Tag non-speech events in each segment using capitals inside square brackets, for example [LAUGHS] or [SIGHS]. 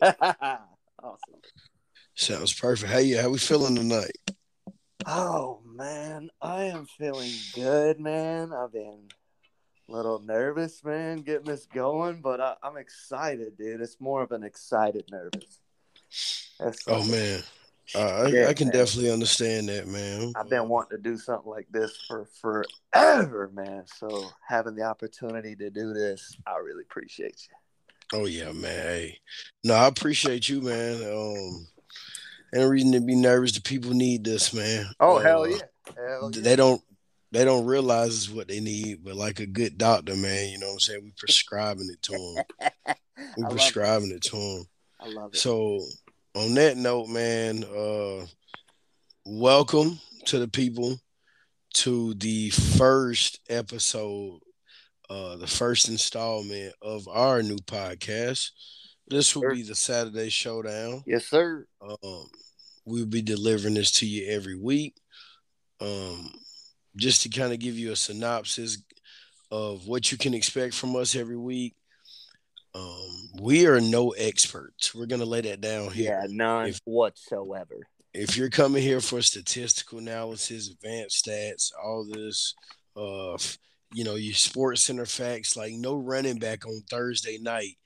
[LAUGHS] awesome. Sounds perfect. How you? How we feeling tonight? Oh man, I am feeling good, man. I've been a little nervous, man, getting this going, but I, am excited, dude. It's more of an excited nervous. That's oh man, uh, I, yeah, I, can man. definitely understand that, man. I've been wanting to do something like this for forever, man. So having the opportunity to do this, I really appreciate you. Oh yeah, man. Hey, no, I appreciate you, man. Um, any reason to be nervous. The people need this, man. Oh uh, hell yeah, hell yeah. They don't they don't realize is what they need, but like a good doctor, man, you know what I'm saying? We prescribing it to them. [LAUGHS] we prescribing it. it. to them. I love it. So on that note, man, uh welcome to the people to the first episode, uh the first installment of our new podcast. This will be the Saturday Showdown. Yes, sir. Um, we'll be delivering this to you every week. Um, just to kind of give you a synopsis of what you can expect from us every week. Um, we are no experts. We're gonna lay that down here. Yeah, none if, whatsoever. If you're coming here for statistical analysis, advanced stats, all this, uh, you know, your SportsCenter facts, like no running back on Thursday night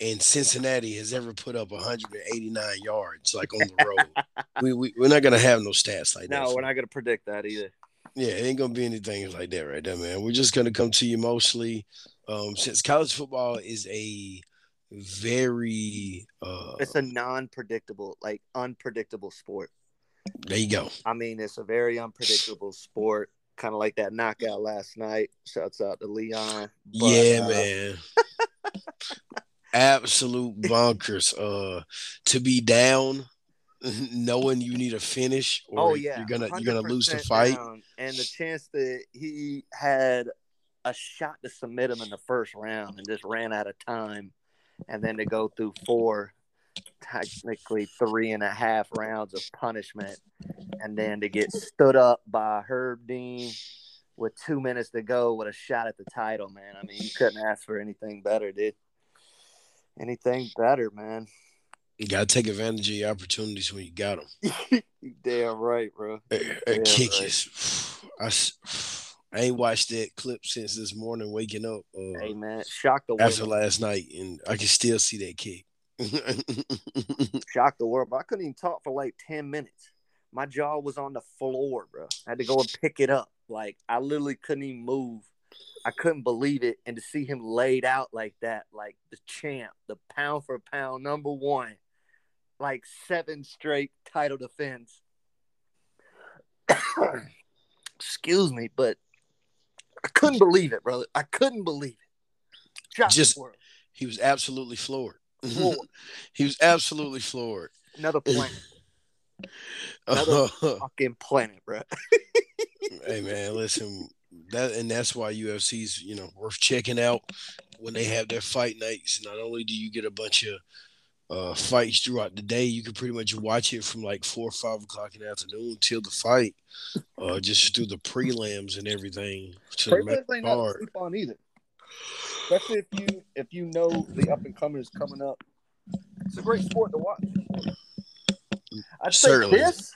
and Cincinnati has ever put up 189 yards like on the road. [LAUGHS] we, we we're not gonna have no stats like no, that. No, we're not gonna predict that either. Yeah, it ain't gonna be anything like that right there, man. We're just gonna come to you mostly um, since college football is a very uh, it's a non-predictable, like unpredictable sport. There you go. I mean, it's a very unpredictable sport, kind of like that knockout last night. Shouts out to Leon. But, yeah, uh, man. [LAUGHS] Absolute bonkers. Uh, to be down, [LAUGHS] knowing you need a finish, or oh yeah, you're gonna you're gonna lose the fight, down, and the chance that he had a shot to submit him in the first round and just ran out of time, and then to go through four, technically three and a half rounds of punishment, and then to get stood up by Herb Dean with two minutes to go with a shot at the title, man. I mean, you couldn't ask for anything better, dude. Anything better, man. You gotta take advantage of your opportunities when you got them. [LAUGHS] damn right, bro. A, kick right. is. I, I ain't watched that clip since this morning waking up. Uh, hey man, shocked the after last night, and I can still see that kick. [LAUGHS] shocked the world, but I couldn't even talk for like ten minutes. My jaw was on the floor, bro. I had to go and pick it up. Like I literally couldn't even move. I couldn't believe it, and to see him laid out like that, like the champ, the pound for pound number one, like seven straight title defense. [COUGHS] Excuse me, but I couldn't believe it, brother. I couldn't believe it. Shot Just he was absolutely floored. Floored. [LAUGHS] he was absolutely floored. Another [LAUGHS] planet. Another [LAUGHS] fucking planet, bro. hey man, listen, that and that's why UFC's you know worth checking out when they have their fight nights. Not only do you get a bunch of uh, fights throughout the day, you can pretty much watch it from like four or five o'clock in the afternoon till the fight, uh, just through the prelims and everything. Prelims ain't not sleep on either, especially if you if you know the up and comers coming up. It's a great sport to watch. I'd Certainly. say this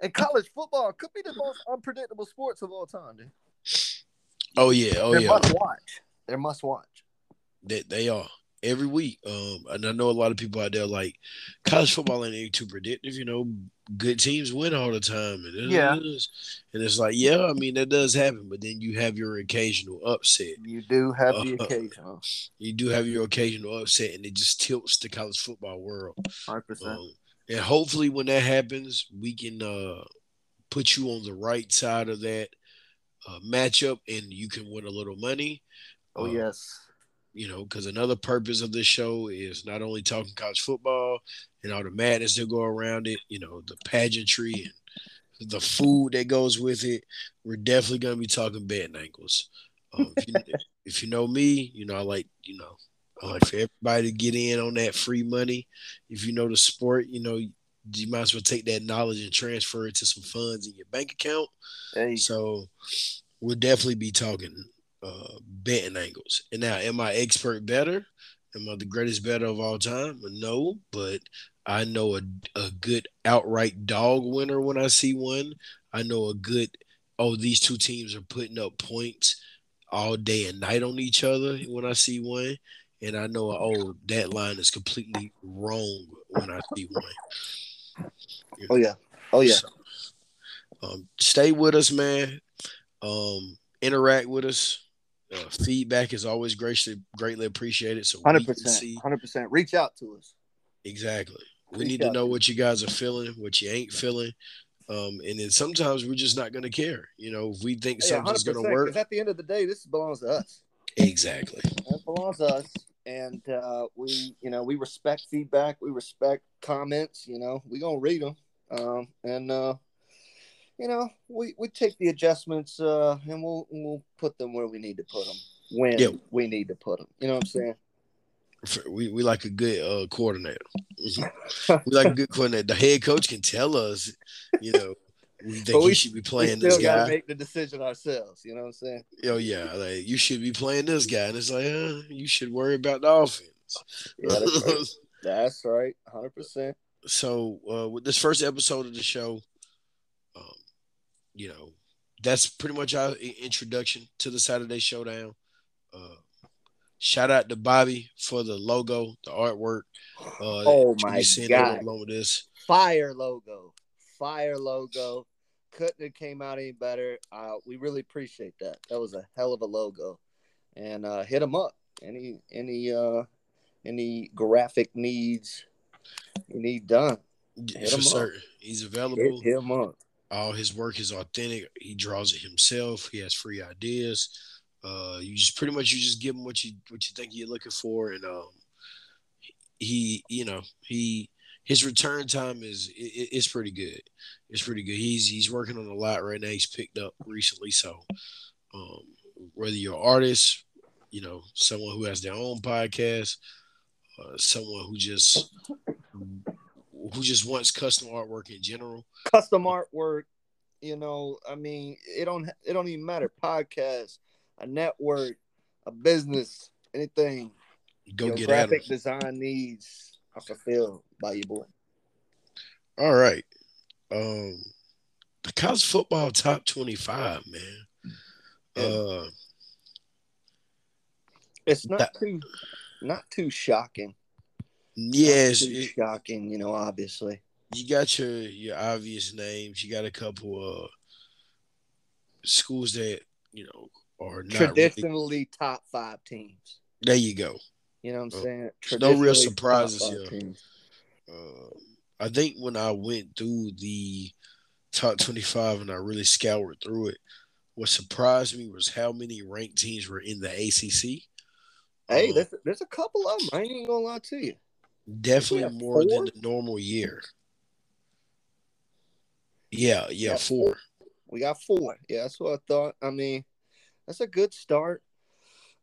and college football could be the most unpredictable sports of all time, dude. Oh yeah, oh They're yeah. Must watch. They're must watch. They they are every week. Um, and I know a lot of people out there like college football ain't too predictive. You know, good teams win all the time, and it yeah, is. and it's like yeah, I mean that does happen, but then you have your occasional upset. You do have the uh, occasional. [LAUGHS] You do have your occasional upset, and it just tilts the college football world. Hundred um, percent. And hopefully, when that happens, we can uh, put you on the right side of that uh, matchup, and you can win a little money. Oh um, yes. You know, because another purpose of this show is not only talking college football and all the madness that go around it. You know, the pageantry and the food that goes with it. We're definitely going to be talking betting angles. Um, if, you, [LAUGHS] if you know me, you know I like you know I like for everybody to get in on that free money. If you know the sport, you know, you might as well take that knowledge and transfer it to some funds in your bank account. Hey. So we'll definitely be talking uh betting angles. And now, am I expert bettor? Am I the greatest bettor of all time? No, but I know a, a good outright dog winner when I see one. I know a good, oh, these two teams are putting up points all day and night on each other when I see one. And I know, oh, that line is completely wrong when I see one. Oh, yeah. Oh, yeah. So, um, stay with us, man. Um, interact with us. Uh, feedback is always greatly greatly appreciated. So hundred percent, hundred percent. Reach out to us. Exactly. We Reach need to know to what you guys are feeling, what you ain't feeling. Um, and then sometimes we're just not going to care. You know, if we think yeah, something's going to work. At the end of the day, this belongs to us. Exactly. It belongs to us, and uh, we, you know, we respect feedback. We respect comments. You know, we gonna read them, um, and uh, you know, we, we take the adjustments uh, and we'll we'll put them where we need to put them when yep. we need to put them. You know what I'm saying? We, we like a good uh, coordinator. [LAUGHS] we like a good coordinator. The head coach can tell us, you know, we think we, should be playing this guy. Make the decision ourselves. You know what I'm saying? Oh yeah, like you should be playing this guy, and it's like, uh, you should worry about the offense. Yeah, that's right. [LAUGHS] that's right, hundred percent. So uh, with this first episode of the show, you know, that's pretty much our introduction to the Saturday Showdown. Uh, shout out to Bobby for the logo, the artwork. Uh, oh my god! Along with this fire logo, fire logo. Couldn't have came out any better. Uh, we really appreciate that. That was a hell of a logo, and uh, hit him up. Any any uh any graphic needs you need done. Hit for certain, up. he's available. Hit him up all his work is authentic. He draws it himself. He has free ideas. Uh, you just pretty much you just give him what you what you think you're looking for, and um, he you know he his return time is it, it's pretty good. It's pretty good. He's he's working on a lot right now. He's picked up recently, so um, whether you're an artist, you know, someone who has their own podcast, uh, someone who just who just wants custom artwork in general. Custom artwork, you know, I mean, it don't it don't even matter. Podcast, a network, a business, anything. Go your get graphic design needs are fulfilled by your boy. All right. Um the college football top 25, man. Yeah. Uh it's not that, too not too shocking. Yes, it, shocking. You know, obviously. You got your your obvious names. You got a couple of schools that you know are traditionally really... top five teams. There you go. You know what I'm uh, saying? No real surprises here. Uh, I think when I went through the top 25 and I really scoured through it, what surprised me was how many ranked teams were in the ACC. Hey, uh, there's, there's a couple of them. I ain't even gonna lie to you. Definitely more four? than the normal year. Yeah, yeah, four. four. We got four. Yeah, that's what I thought. I mean, that's a good start.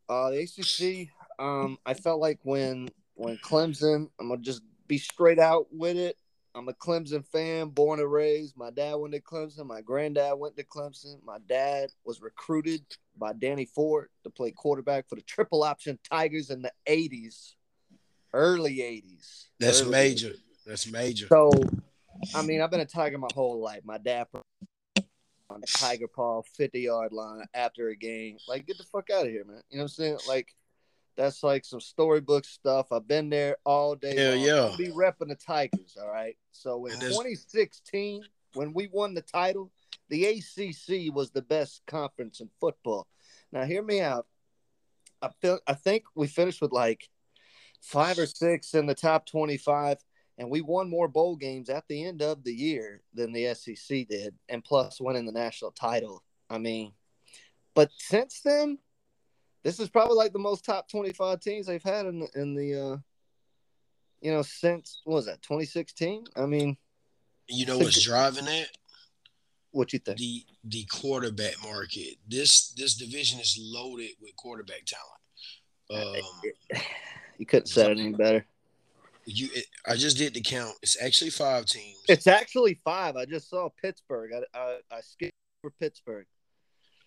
Uh, the ACC. Um, I felt like when when Clemson, I'm gonna just be straight out with it. I'm a Clemson fan, born and raised. My dad went to Clemson. My granddad went to Clemson. My dad was recruited by Danny Ford to play quarterback for the triple option Tigers in the 80s early 80s. That's early major. 80s. That's major. So, I mean, I've been a Tiger my whole life. My dad on the Tiger Paw 50 yard line after a game. Like, get the fuck out of here, man. You know what I'm saying? Like, that's like some storybook stuff. I've been there all day. Yeah, yeah. I'll be repping the Tigers. All right. So in 2016, when we won the title, the ACC was the best conference in football. Now, hear me out. I feel I think we finished with like five or six in the top 25 and we won more bowl games at the end of the year than the SEC did and plus winning the national title. I mean, but since then this is probably like the most top 25 teams they've had in the, in the uh you know since what was that 2016? I mean, you know what's driving that? What you think? The the quarterback market. This this division is loaded with quarterback talent. [SIGHS] Um, you couldn't say it any better. You, it, I just did the count. It's actually five teams. It's actually five. I just saw Pittsburgh. I I, I skipped for Pittsburgh.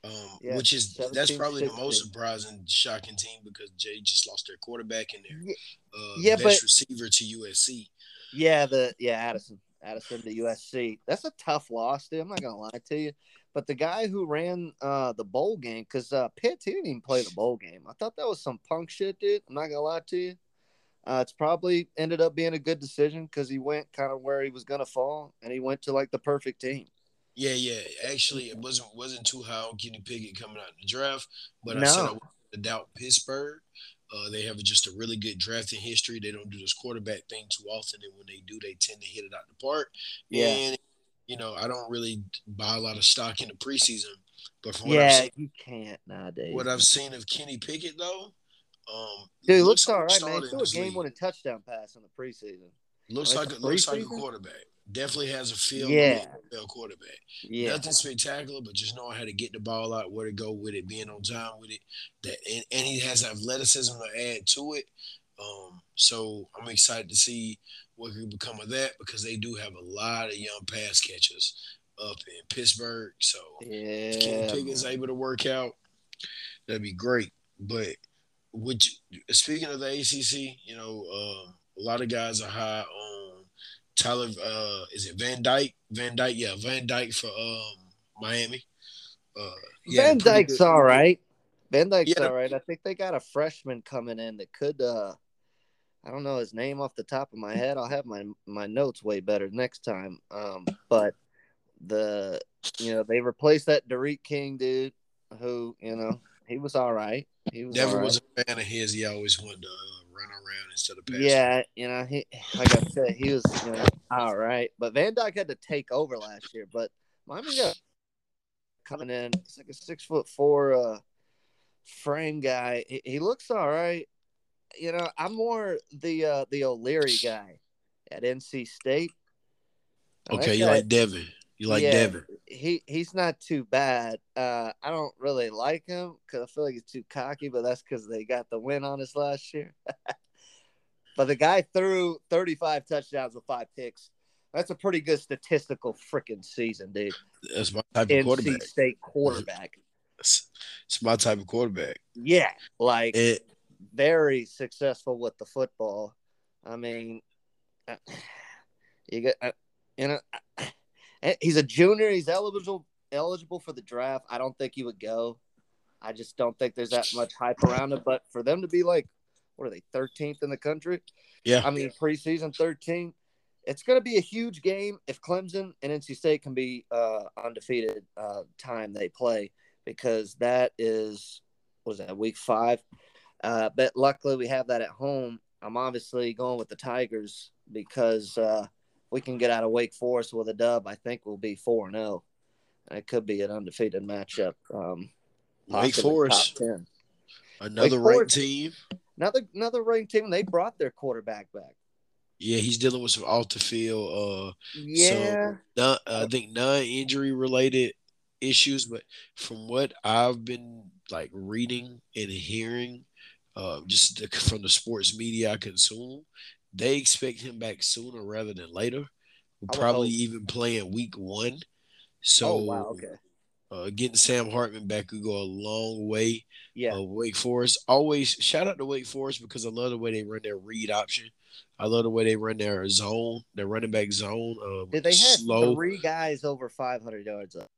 Um, Yeah, which is that's 17, probably the most surprising, shocking team because Jay just lost their quarterback and their Yeah, uh, Yeah, best but- receiver to USC. Yeah, the yeah Addison, Addison to USC. That's a tough loss, dude. I'm not gonna lie to you. But the guy who ran uh, the bowl game, because uh, Pitt he didn't even play the bowl game. I thought that was some punk shit, dude. I'm not gonna lie to you. Uh, it's probably ended up being a good decision because he went kind of where he was gonna fall, and he went to like the perfect team. Yeah, yeah. Actually, it wasn't wasn't too high on Kenny Pickett coming out in the draft, but I No. said I wouldn't doubt Pittsburgh. Uh, they have just a really good drafting history. They don't do this quarterback thing too often, and when they do, they tend to hit it out the park. Yeah. And you know, I don't really buy a lot of stock in the preseason, but from what I've seen, you can't nowadays. what I've seen of Kenny Pickett though, um, Dude, looks all like a right, man. threw a game league. winning touchdown pass in the preseason. Looks like it's a, looks like a quarterback. Definitely has a feel. Yeah. a quarterback. Yeah, Nothing spectacular, but just knowing how to get the ball out, where to go with it, being on time with it. That and, and he has athleticism to add to it. Um, so I'm excited to see what could become of that because they do have a lot of young pass catchers up in Pittsburgh. So if Kenny yeah. Pickett's able to work out, that'd be great. But which speaking of the ACC, you know, um, a lot of guys are high on Tyler. Uh, is it Van Dyke? Van Dyke, yeah, Van Dyke for um, Miami. Uh, Van Dyke's good- all right. Van Dyke's Yeah. all right. I think they got a freshman coming in that could. uh I don't know his name off the top of my head. I'll have my my notes way better next time. Um, but the you know they replaced that D'Eriq King dude, who you know he was all right. He was Never right. was a fan of his. He always wanted to uh, run around instead of pass. Yeah, you know, he like I said, he was you know all right. But Van Dyke had to take over last year. But Miami got coming in. It's like a six foot four uh frame guy. He, he looks all right. You know, I'm more the uh the O'Leary guy at NC State. Now, Okay, you guy- like Devin. You like Yeah. Devin. he he's not too bad. Uh, I don't really like him because I feel like he's too cocky, but that's because they got the win on us last year. [LAUGHS] but the guy threw 35 touchdowns with five picks. That's a pretty good statistical freaking season, dude. That's my type of NC quarterback. State quarterback. It's, my type of quarterback. Yeah, like And, very successful with the football. I mean, uh, [SIGHS] you got uh, you know, uh, [SIGHS] he's a junior. He's eligible eligible for the draft. I don't think he would go. I just don't think there's that much hype around him. But for them to be like, what are they, 13th in the country? yeah, I mean, preseason 13. It's going to be a huge game if Clemson and NC State can be uh, undefeated uh, time they play because that is was that week five. Uh, but luckily we have that at home. I'm obviously going with the Tigers because uh, we can get out of Wake Forest with a dub. I think we'll be four and zero. It could be an undefeated matchup. Um, Wake Forest, another Wake ranked Forest- team. Another another ranked team. They brought their quarterback back. Yeah, he's dealing with some off the field. Uh, Yeah. non, I think non-injury related issues, but from what I've been like reading and hearing, uh, just the, [LAUGHS] from the sports media I consume, they expect him back sooner rather than later. Would Probably hope. even playing week one. So, oh wow. Okay. uh, getting Sam Hartman back could go a long way. Yeah. Uh, Wake Forest always shout out to Wake Forest because I love the way they run their read option. I love the way they run their zone, their running back zone. Um, Did they have slow? three guys over 500 yards up?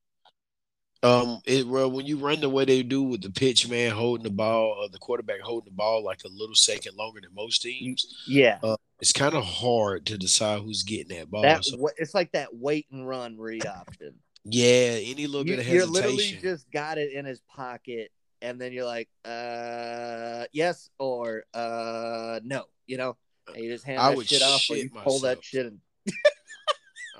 Um, it well when you run the way they do with the pitch man holding the ball, or the quarterback holding the ball like a little second longer than most teams, Yeah. it's kind of hard to decide who's getting that ball. that So, it's like that wait and run read option. yeah, any little You, bit of hesitation. you're literally just got it in his pocket, and then you're like, uh, yes or uh, no. You know, and you just hand I that shit off, or you pull that shit and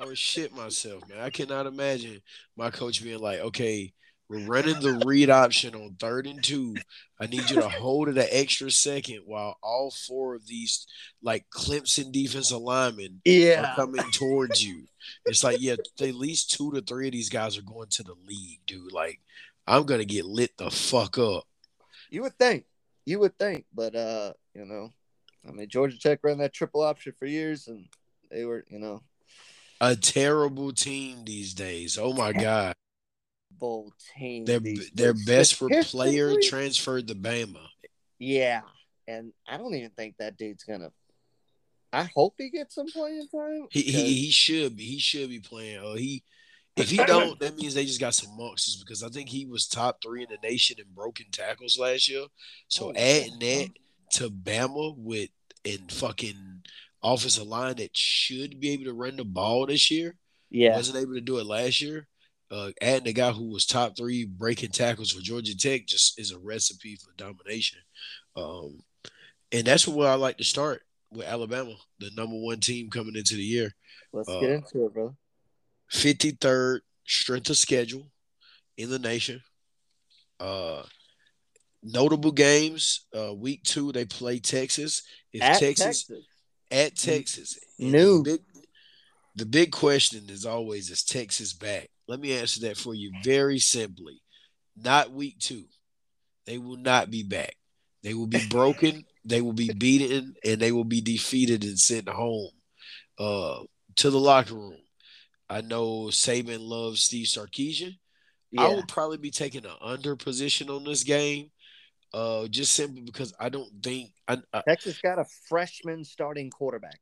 I would shit myself, man. I cannot imagine my coach being like, okay, we're running the read option on third and two. I need you to hold it an extra second while all four of these like Clemson defensive linemen are yeah. coming towards you. It's like, yeah, at least two to three of these guys are going to the league, dude. Like, I'm gonna get lit the fuck up. You would think, you would think, but uh, you know, I mean, Georgia Tech ran that triple option for years, and they were, you know, A terrible team these days. Oh my god. team. Their their best player transferred to Bama. Yeah, and I don't even think that dude's gonna. I hope he gets some playing time. He he, he should be he should be playing. Oh, he if he don't, that means they just got some monsters because I think he was top three in the nation in broken tackles last year. So Oh, adding that to Bama with and fucking offensive line that should be able to run the ball this year yeah, wasn't able to do it last year. Uh, adding the guy who was top three breaking tackles for Georgia Tech just is a recipe for domination. Um, and that's where I like to start with Alabama, the number one team coming into the year. let's uh, get into it, bro. 53rd strength of schedule in the nation. Uh, notable games. Uh, week two, they play Texas. If At Texas, Texas, at Texas, New. The big, the big question is always: Is Texas back? Let me answer that for you very simply. Not week two. They will not be back. They will be [LAUGHS] broken. they will be beaten, and they will be defeated and sent home uh, to the locker room. I know Saban loves Steve Sarkisian. I yeah, would probably be taking an under position on this game, uh, just simply because I don't think I, I, Texas got a freshman starting quarterback,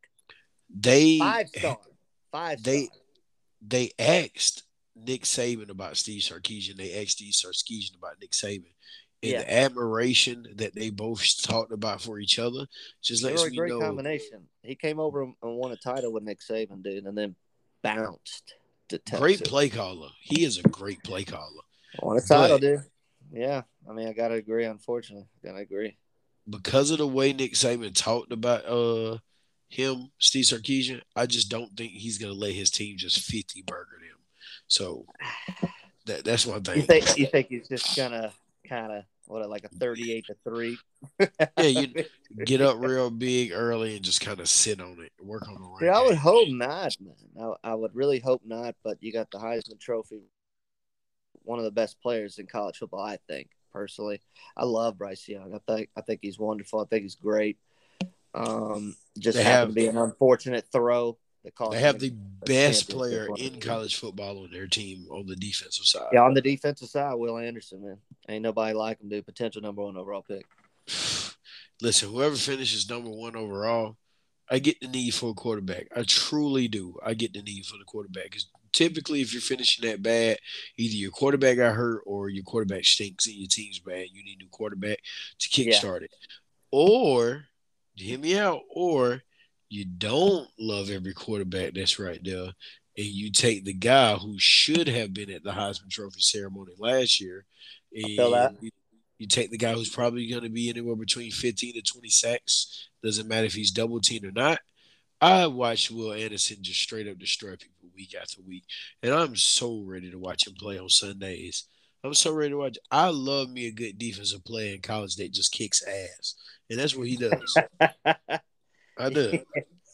they five star, five. they star. they asked Nick Saban about Steve Sarkisian. They asked Steve Sarkisian about Nick Saban. And Yeah. the admiration that they both talked about for each other just They lets were a great know. combination. He came over and won a title with Nick Saban, dude, and then bounced to Texas. Great play caller. He is a great play caller. Won a title, But- dude. Yeah, I mean, I gotta agree. Unfortunately, gotta agree. Because of the way Nick Saban talked about uh him, Steve Sarkisian, I just don't think he's gonna let his team just 50 burger them. So that that's one thing. You think you think he's just gonna kind of what like a thirty-eight to three? Yeah, you [LAUGHS] get up real big early and just kind of sit on it, work on the run Dude, I would hope not, man. I, I would really hope not. But you got the Heisman Trophy, one of the best players in college football, I think. Personally, I love Bryce Young. I think I think he's wonderful. I think he's great. Um, just They happened have- to be an unfortunate throw that cost. They have the best player in college football on their team on the defensive side. Yeah, on the defensive side, Will Anderson, man, ain't nobody like him, dude. Potential number one overall pick. [SIGHS] Listen, whoever finishes number one overall, I get the need for a quarterback. I truly do. I get the need for the quarterback because typically, if you're finishing that bad, either your quarterback got hurt or your quarterback stinks and your team's bad. You need a new quarterback to kickstart it, or hear me out, or you don't love every quarterback that's right there, and you take the guy who should have been at the Heisman Trophy ceremony last year, and you, you take the guy who's probably going to be anywhere between 15 to 20 sacks. Doesn't matter if he's double teamed or not. I watched Will Anderson just straight up destroy people week after week, and I'm so ready to watch him play on Sundays. I'm so ready to watch. I love me a good defensive player in college that just kicks ass, and that's what he does. [LAUGHS] I do.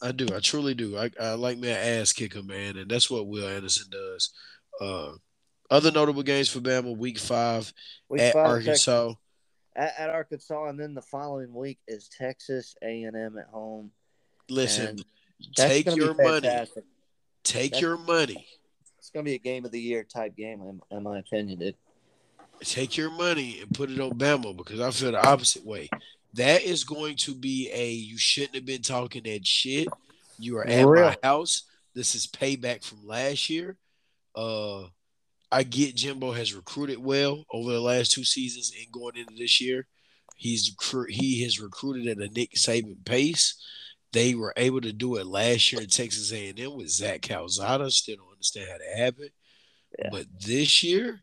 I do. I truly do. I, I like me an ass kicker, man, and that's what Will Anderson does. Uh, other notable games for Bama: Week Five Week at five, Texas- Arkansas. at, at Arkansas, and then the following week is Texas A and M at home. Listen, take your money. Take That's- your money. It's gonna be a game of the year type game, in, in my opinion, dude. Take your money and put it on Bama because I feel the opposite way. That is going to be a you shouldn't have been talking that shit. You are at Real. my house. This is payback from last year. Uh I get Jimbo has recruited well over the last two seasons and going into this year. He's he has recruited at a Nick Saban pace. They were able to do it last year in Texas A&M with Zach Calzada. Still don't understand how that happened. Yeah. But this year,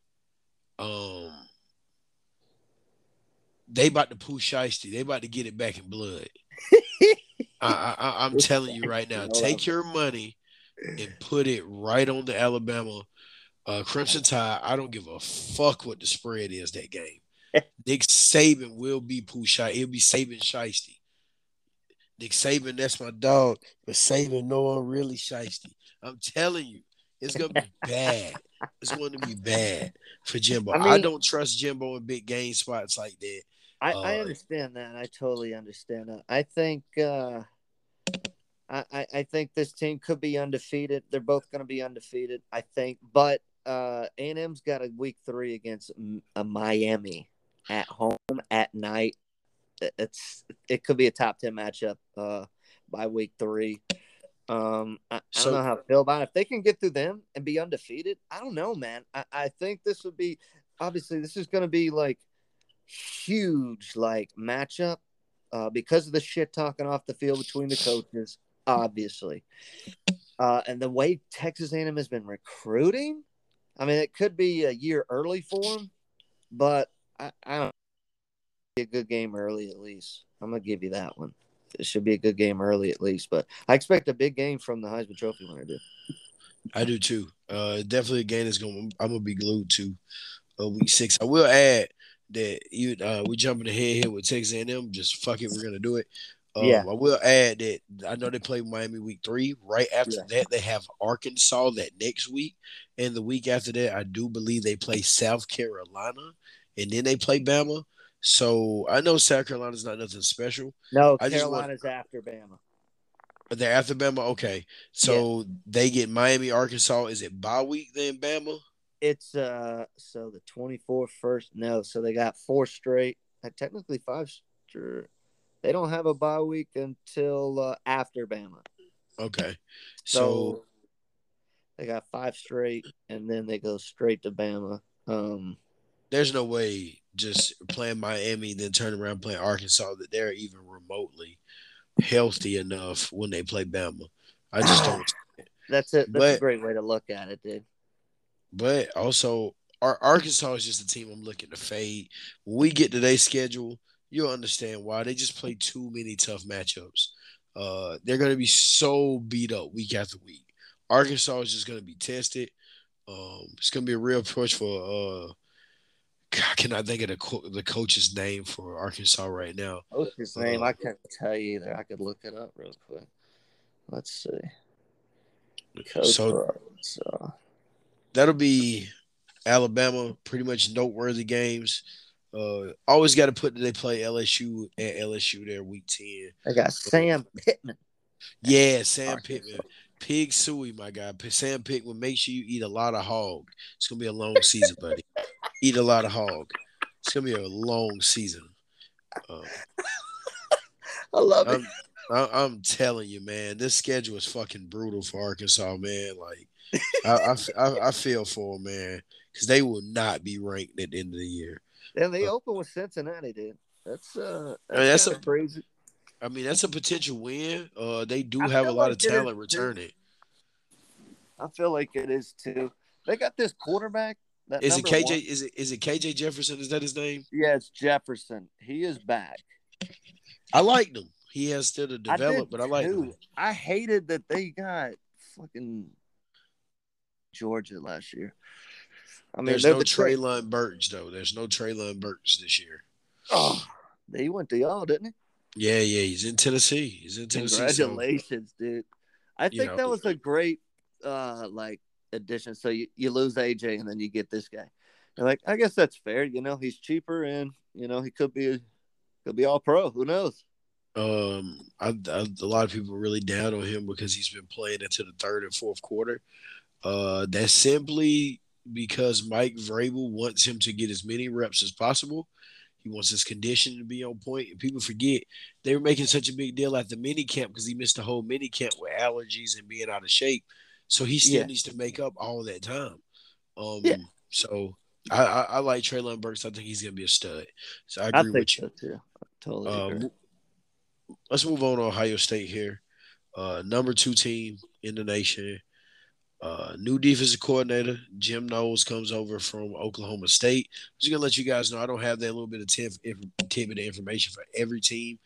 um, they about to push Shiesty. They about to get it back in blood. I, I, I'm telling you right now. Take your money and put it right on the Alabama uh, Crimson Tide. I don't give a fuck what the spread is that game. [LAUGHS] Nick Saban will be Pusha. It'll be Saban Shiesty. Nick Saban, that's my dog. But Saban, no one really Shiesty. I'm telling you, it's gonna be [LAUGHS] bad. It's going to be bad for Jimbo. I I, don't trust Jimbo in big game spots like that. I, I Uh, understand that. I totally understand that. I think uh, I, I I think this team could be undefeated. They're both going to be undefeated. I think, but uh, A&M's got a week three against a Miami at home at night. It's it could be a top ten matchup uh, by week three. Um, I, I don't know how I feel about it. If they can get through them and be undefeated, I don't know, man. I, I think this would be obviously this is going to be like huge like matchup uh, because of the shit talking off the field between the coaches, obviously, uh, and the way Texas A&M has been recruiting. I mean, it could be a year early for them, but I, I don't be a good game early at least. I'm gonna give you that one. It should be a good game early at least, but I expect a big game from the Heisman Trophy winner. Dude. I do too. Uh, definitely a game that's going. I'm gonna be glued to uh, week six. I will add that you uh, we jumping ahead here with Texas A&M. Just fuck it, we're gonna do it. Um, Yeah. I will add that I know they play Miami week three. Right after Yeah. that, they have Arkansas that next week, and the week after that, I do believe they play South Carolina, and then they play Bama. So I know South Carolina's not nothing special. No, I just want- Carolina's after Bama. But they're after Bama. Okay, so they get Miami, Arkansas. Is it bye week then Bama? It's uh so the 24th first no, so they got four straight. Uh, technically five straight. They don't have a bye week until uh, after Bama. Okay, So, so they got five straight and then they go straight to Bama. Um there's no way just playing Miami then turn around playing Arkansas that they're even remotely healthy enough when they play Bama. I just don't. that's [COUGHS] it. That's a great way to look at it, dude. But also, Ar- Arkansas is just a team I'm looking to fade. When we get to their schedule, you'll understand why they just play too many tough matchups. Uh, they're going to be so beat up week after week. Arkansas is just going to be tested. Um, it's going to be a real push for. Uh, I cannot think of the co- the coach's name for Arkansas right now. What's his Uh, name? I can't tell you either. I could look it up real quick. Let's see. Coach So Arkansas. that'll be Alabama. Pretty much noteworthy games. Uh, always got to put that they play LSU at LSU there week ten. I got Sam Pittman. Yeah, Sam Arkansas. Pittman. Pig suey, my guy. Sam Pittman, make sure you eat a lot of hog. It's gonna be a long season, buddy. [LAUGHS] Eat a lot of hog. It's gonna be a long season. Uh, [LAUGHS] I love it. I'm, I, I'm telling you, man, this schedule is fucking brutal for Arkansas, man. Like, I, I, I, I feel for them, man, because they will not be ranked at the end of the year. And they open with Cincinnati, dude. That's uh I mean, that's a- crazy. I mean, that's a potential win. Uh, they do I have a lot like of talent returning. I feel like it is too. They got this quarterback. That Is it KJ? one- Is it is it KJ Jefferson? Is that his name? It's Jefferson. He is back. I liked him. He has still to develop, did but I like him. I hated that they got fucking Georgia last year. I mean, There's no the tra- Treylon Burks though. There's no Treylon Burks this year. Oh, he went to y'all, didn't he? Yeah, yeah, he's in Tennessee. He's in Tennessee. so- Congratulations, dude. I You think know. that was a great uh like addition. So you, you lose AJ and then you get this guy. And like I guess that's fair. You know, he's cheaper and you know he could be could be all pro. Who knows? Um, I, I, a lot of people are really down on him because he's been playing into the third and fourth quarter. Uh, that's simply because Mike Vrabel wants him to get as many reps as possible. He wants his condition to be on point. And people forget they were making such a big deal at the mini camp because he missed the whole mini camp with allergies and being out of shape. So he still Yeah. needs to make up all that time. Um, Yeah. So I, I, I like Treylon Burks. I think he's going to be a stud. So I I, agree think with you. so too. I totally Uh, agree. let's move on to Ohio State here. Uh, number two team in the nation. Uh, new defensive coordinator Jim Knowles comes over from Oklahoma State. Just gonna let you guys know I don't have that little bit of tip, tidbit of information for every team.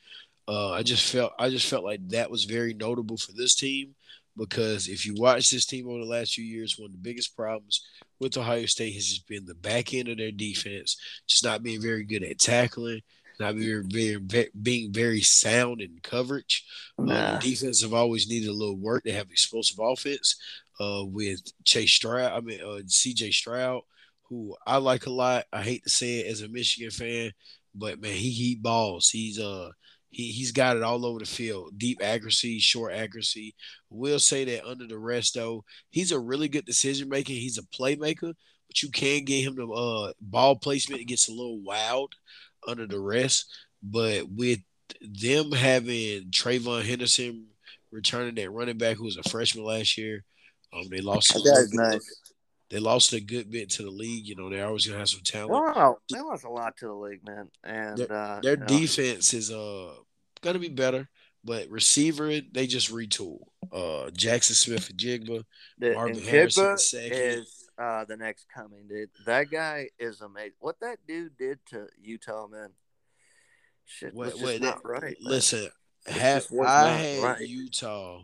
Uh, I just felt I just felt like that was very notable for this team because if you watch this team over the last few years, one of the biggest problems with Ohio State has just been the back end of their defense, just not being very good at tackling, not being very, being very sound in coverage. Uh, Nah. defense have always needed a little work. They have explosive offense uh, with Chase Stroud. I mean, uh, C.J. Stroud, who I like a lot. I hate to say it as a Michigan fan, but man, he he balls. He's uh He he's got it all over the field. Deep accuracy, short accuracy. We'll say that under the rest though, he's a really good decision maker. He's a playmaker, but you can get him to uh, ball placement. It gets a little wild under the rest. But with them having TreVeyon Henderson returning that running back who was a freshman last year, um, they lost. That guy's nice. They lost a good bit to the league. You know, they're always gonna have some talent. Wow, they lost a lot to the league, man. And their, uh, their you know, defense is uh gonna be better, but receiver they just retool. Uh, Jaxon Smith-Njigba, the, Marvin and Harrison second. is uh, the next coming, dude. That guy is amazing. What that dude did to Utah, man. Shit, Wait, just wait, not that- right. man. listen, have, I had right. Utah.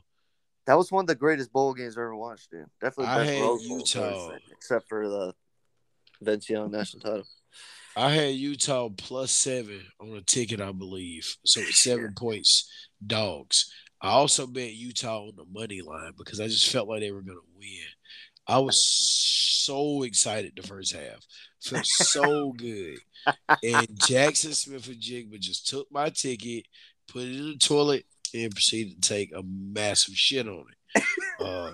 That was one of the greatest bowl games I ever watched, dude. Definitely I best had Bowl, Utah. Except for the Vince Young national title. I had Utah plus seven on a ticket, I believe. So it's seven points, dogs. I also bet Utah on the money line because I just felt like they were going to win. I was so excited the first half, felt so good. And [LAUGHS] Jaxon Smith-Njigba just took my ticket, put it in the toilet, and proceeded to take a massive shit on it. [LAUGHS] Uh,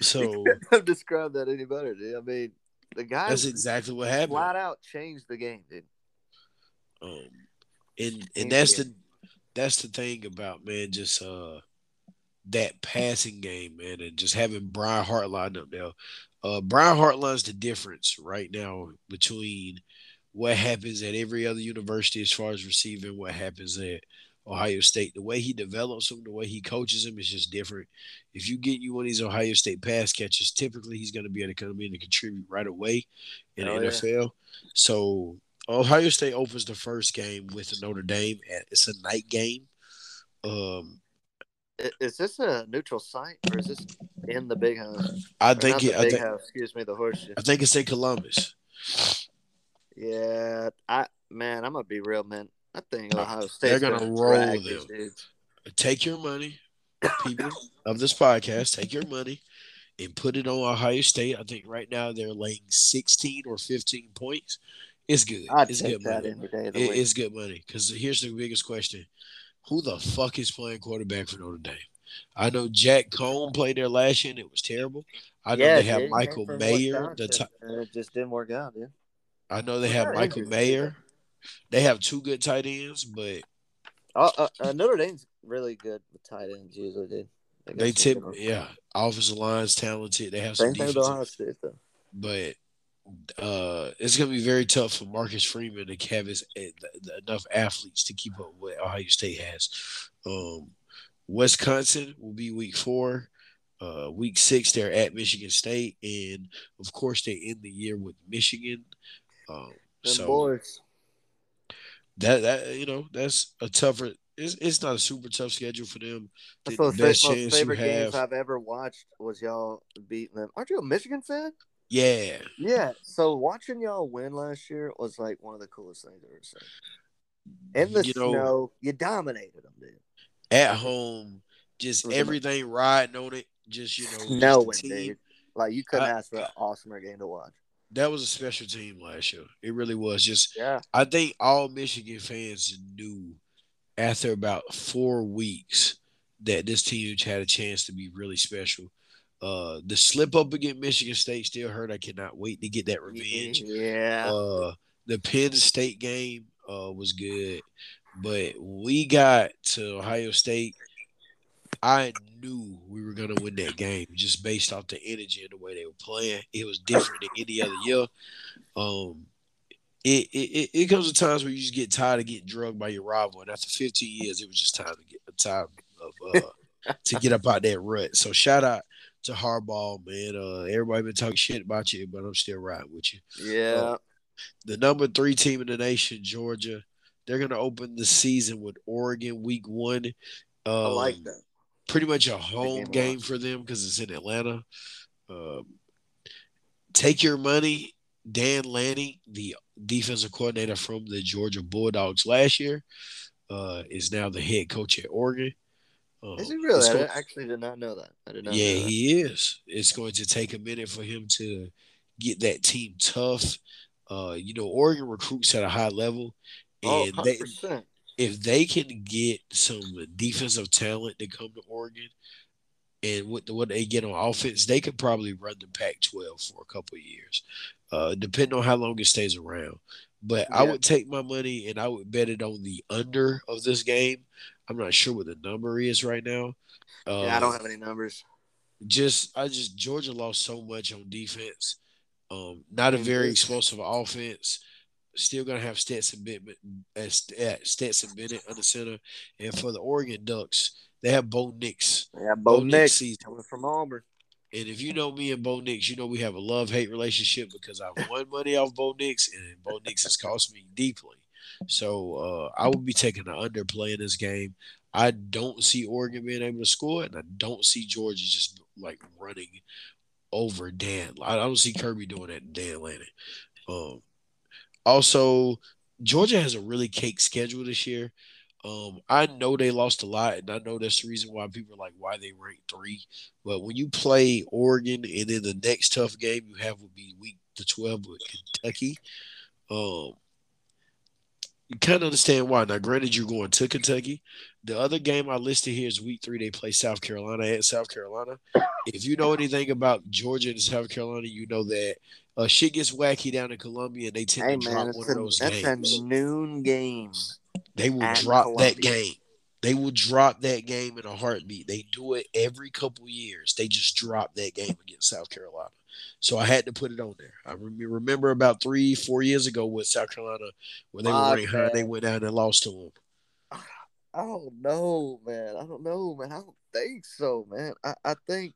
so I've described that any better, dude. I mean, the guy that's exactly what happened. flat out changed the game, dude. Um, and and that's the that's the thing about man, just uh that passing game, man, and just having Brian Hartline up there. Uh, Brian Hartline's the difference right now between what happens at every other university as far as receiving, what happens at Ohio State. The way he develops them, the way he coaches them is just different. If you get you one of these Ohio State pass catchers, typically he's going to be able to come in and contribute right away in Oh, the yeah. NFL. So Ohio State opens the first game with Notre Dame. It's a night game. Um, Is this a neutral site or is this in the big house? I think it, I big think house. Excuse me, the horseshoe. I think it's in Columbus. Yeah, I man, I'm gonna be real, man. I think Ohio they're gonna gonna roll them. these. Take your money, [COUGHS] people of this podcast. Take your money and put it on Ohio State. I think right now they're laying 16 or 15 points. It's good. I'd it's take good that money. any day of the It- week. it's good money because here's the biggest question: Who the fuck is playing quarterback for Notre Dame? I know Jack Coan played there last year and it was terrible. I know yeah, they have Michael Mayer. The ti- it just didn't work out, dude. I know they have Michael Mayer. They have two good tight ends, but Uh, uh, uh, Notre Dame's really good with tight ends usually, dude. they tip yeah. Offensive line's talented. They have some Same thing with State though. but uh, it's going to be very tough for Marcus Freeman to have his, eh, enough athletes to keep up with Ohio State has. Um, Wisconsin will be week four. Uh, week six, they're at Michigan State, and of course, they end the year with Michigan. Um, Them so boys. That that you know that's a tougher. It's, it's not a super tough schedule for them. That's The the best most chance favorite games have. I've ever watched was y'all beating them. Aren't you a Michigan fan? Yeah, Yeah. So watching y'all win last year was like one of the coolest things I've ever seen. In the You know- you dominated them, dude. at home, just It was a- everything riding on it. Just you know, just Knowing, team. dude. Like you couldn't I- ask for an awesomer game to watch. That was a special team last year. It really was. Just Yeah. I think all Michigan fans knew after about four weeks that this team had a chance to be really special. Uh, the slip up against Michigan State still hurt. I cannot wait to get that revenge. Yeah. Uh, the Penn State game uh, was good, but we got to Ohio State. I knew we were going to win that game just based off the energy and the way they were playing. It was different than any other year. Um, it, it, it, comes to times where you just get tired of getting drugged by your rival, and after 15 years, it was just time to get time of uh, to get up out that rut. So shout out to Harbaugh, man. Uh, everybody been talking shit about you, but I'm still riding with you yeah. the number three team in the nation, Georgia. They're going to open the season with Oregon week one. Um, I like that. Pretty much a home game for them because it's in Atlanta. Um, take your money. Dan Lanning, the defensive coordinator from the Georgia Bulldogs last year, uh, is now the head coach at Oregon. Um, Is he really? it's I actually did not know that. I did not. yeah, he is. It's going to take a minute for him to get that team tough. Uh, you know, Oregon recruits at a high level, Oh, and they 100%. If they can get some defensive talent to come to Oregon, and what what they get on offense, they could probably run the Pac-12 for a couple of years, uh, depending on how long it stays around. But yeah. I would take my money and I would bet it on the under of this game. I'm not sure what the number is right now. Uh, yeah, I don't have any numbers. Just I just Georgia lost so much on defense. Um, not a very explosive offense. Still gonna have Stetson Bennett, uh, Stetson Bennett under center, and for the Oregon Ducks, they have Bo Nix. Yeah, Bo, Bo Nix, Nix coming from Auburn. And if you know me and Bo Nix, you know we have a love hate relationship because I've won [LAUGHS] money off Bo Nix, and Bo Nix has cost me deeply. So uh, I would be taking the underplay in this game. I don't see Oregon being able to score, and I don't see Georgia just like running over Dan. I don't see Kirby doing that to Dan Lanning. Um, also, Georgia has a really cake schedule this year. Um, I know they lost a lot, and I know that's the reason why people are like, why they rank three. But when you play Oregon, and then the next tough game you have would be week the 12 with Kentucky, um, you kind of understand why. Now, granted, you're going to Kentucky. The other game I listed here is week three. They play South Carolina at South Carolina. If you know anything about Georgia and South Carolina, you know that uh, shit gets wacky down in Columbia, and they tend hey, to man, drop one a, of those that's games. That's a noon game. They will drop Columbia. that game. They will drop that game in a heartbeat. They do it every couple years. They just drop that game against South Carolina. So I had to put it on there. I remember about three, four years ago with South Carolina when they were ranked high, they went down and lost to them. I don't know, man. I don't know, man. I don't think so, man. I, I think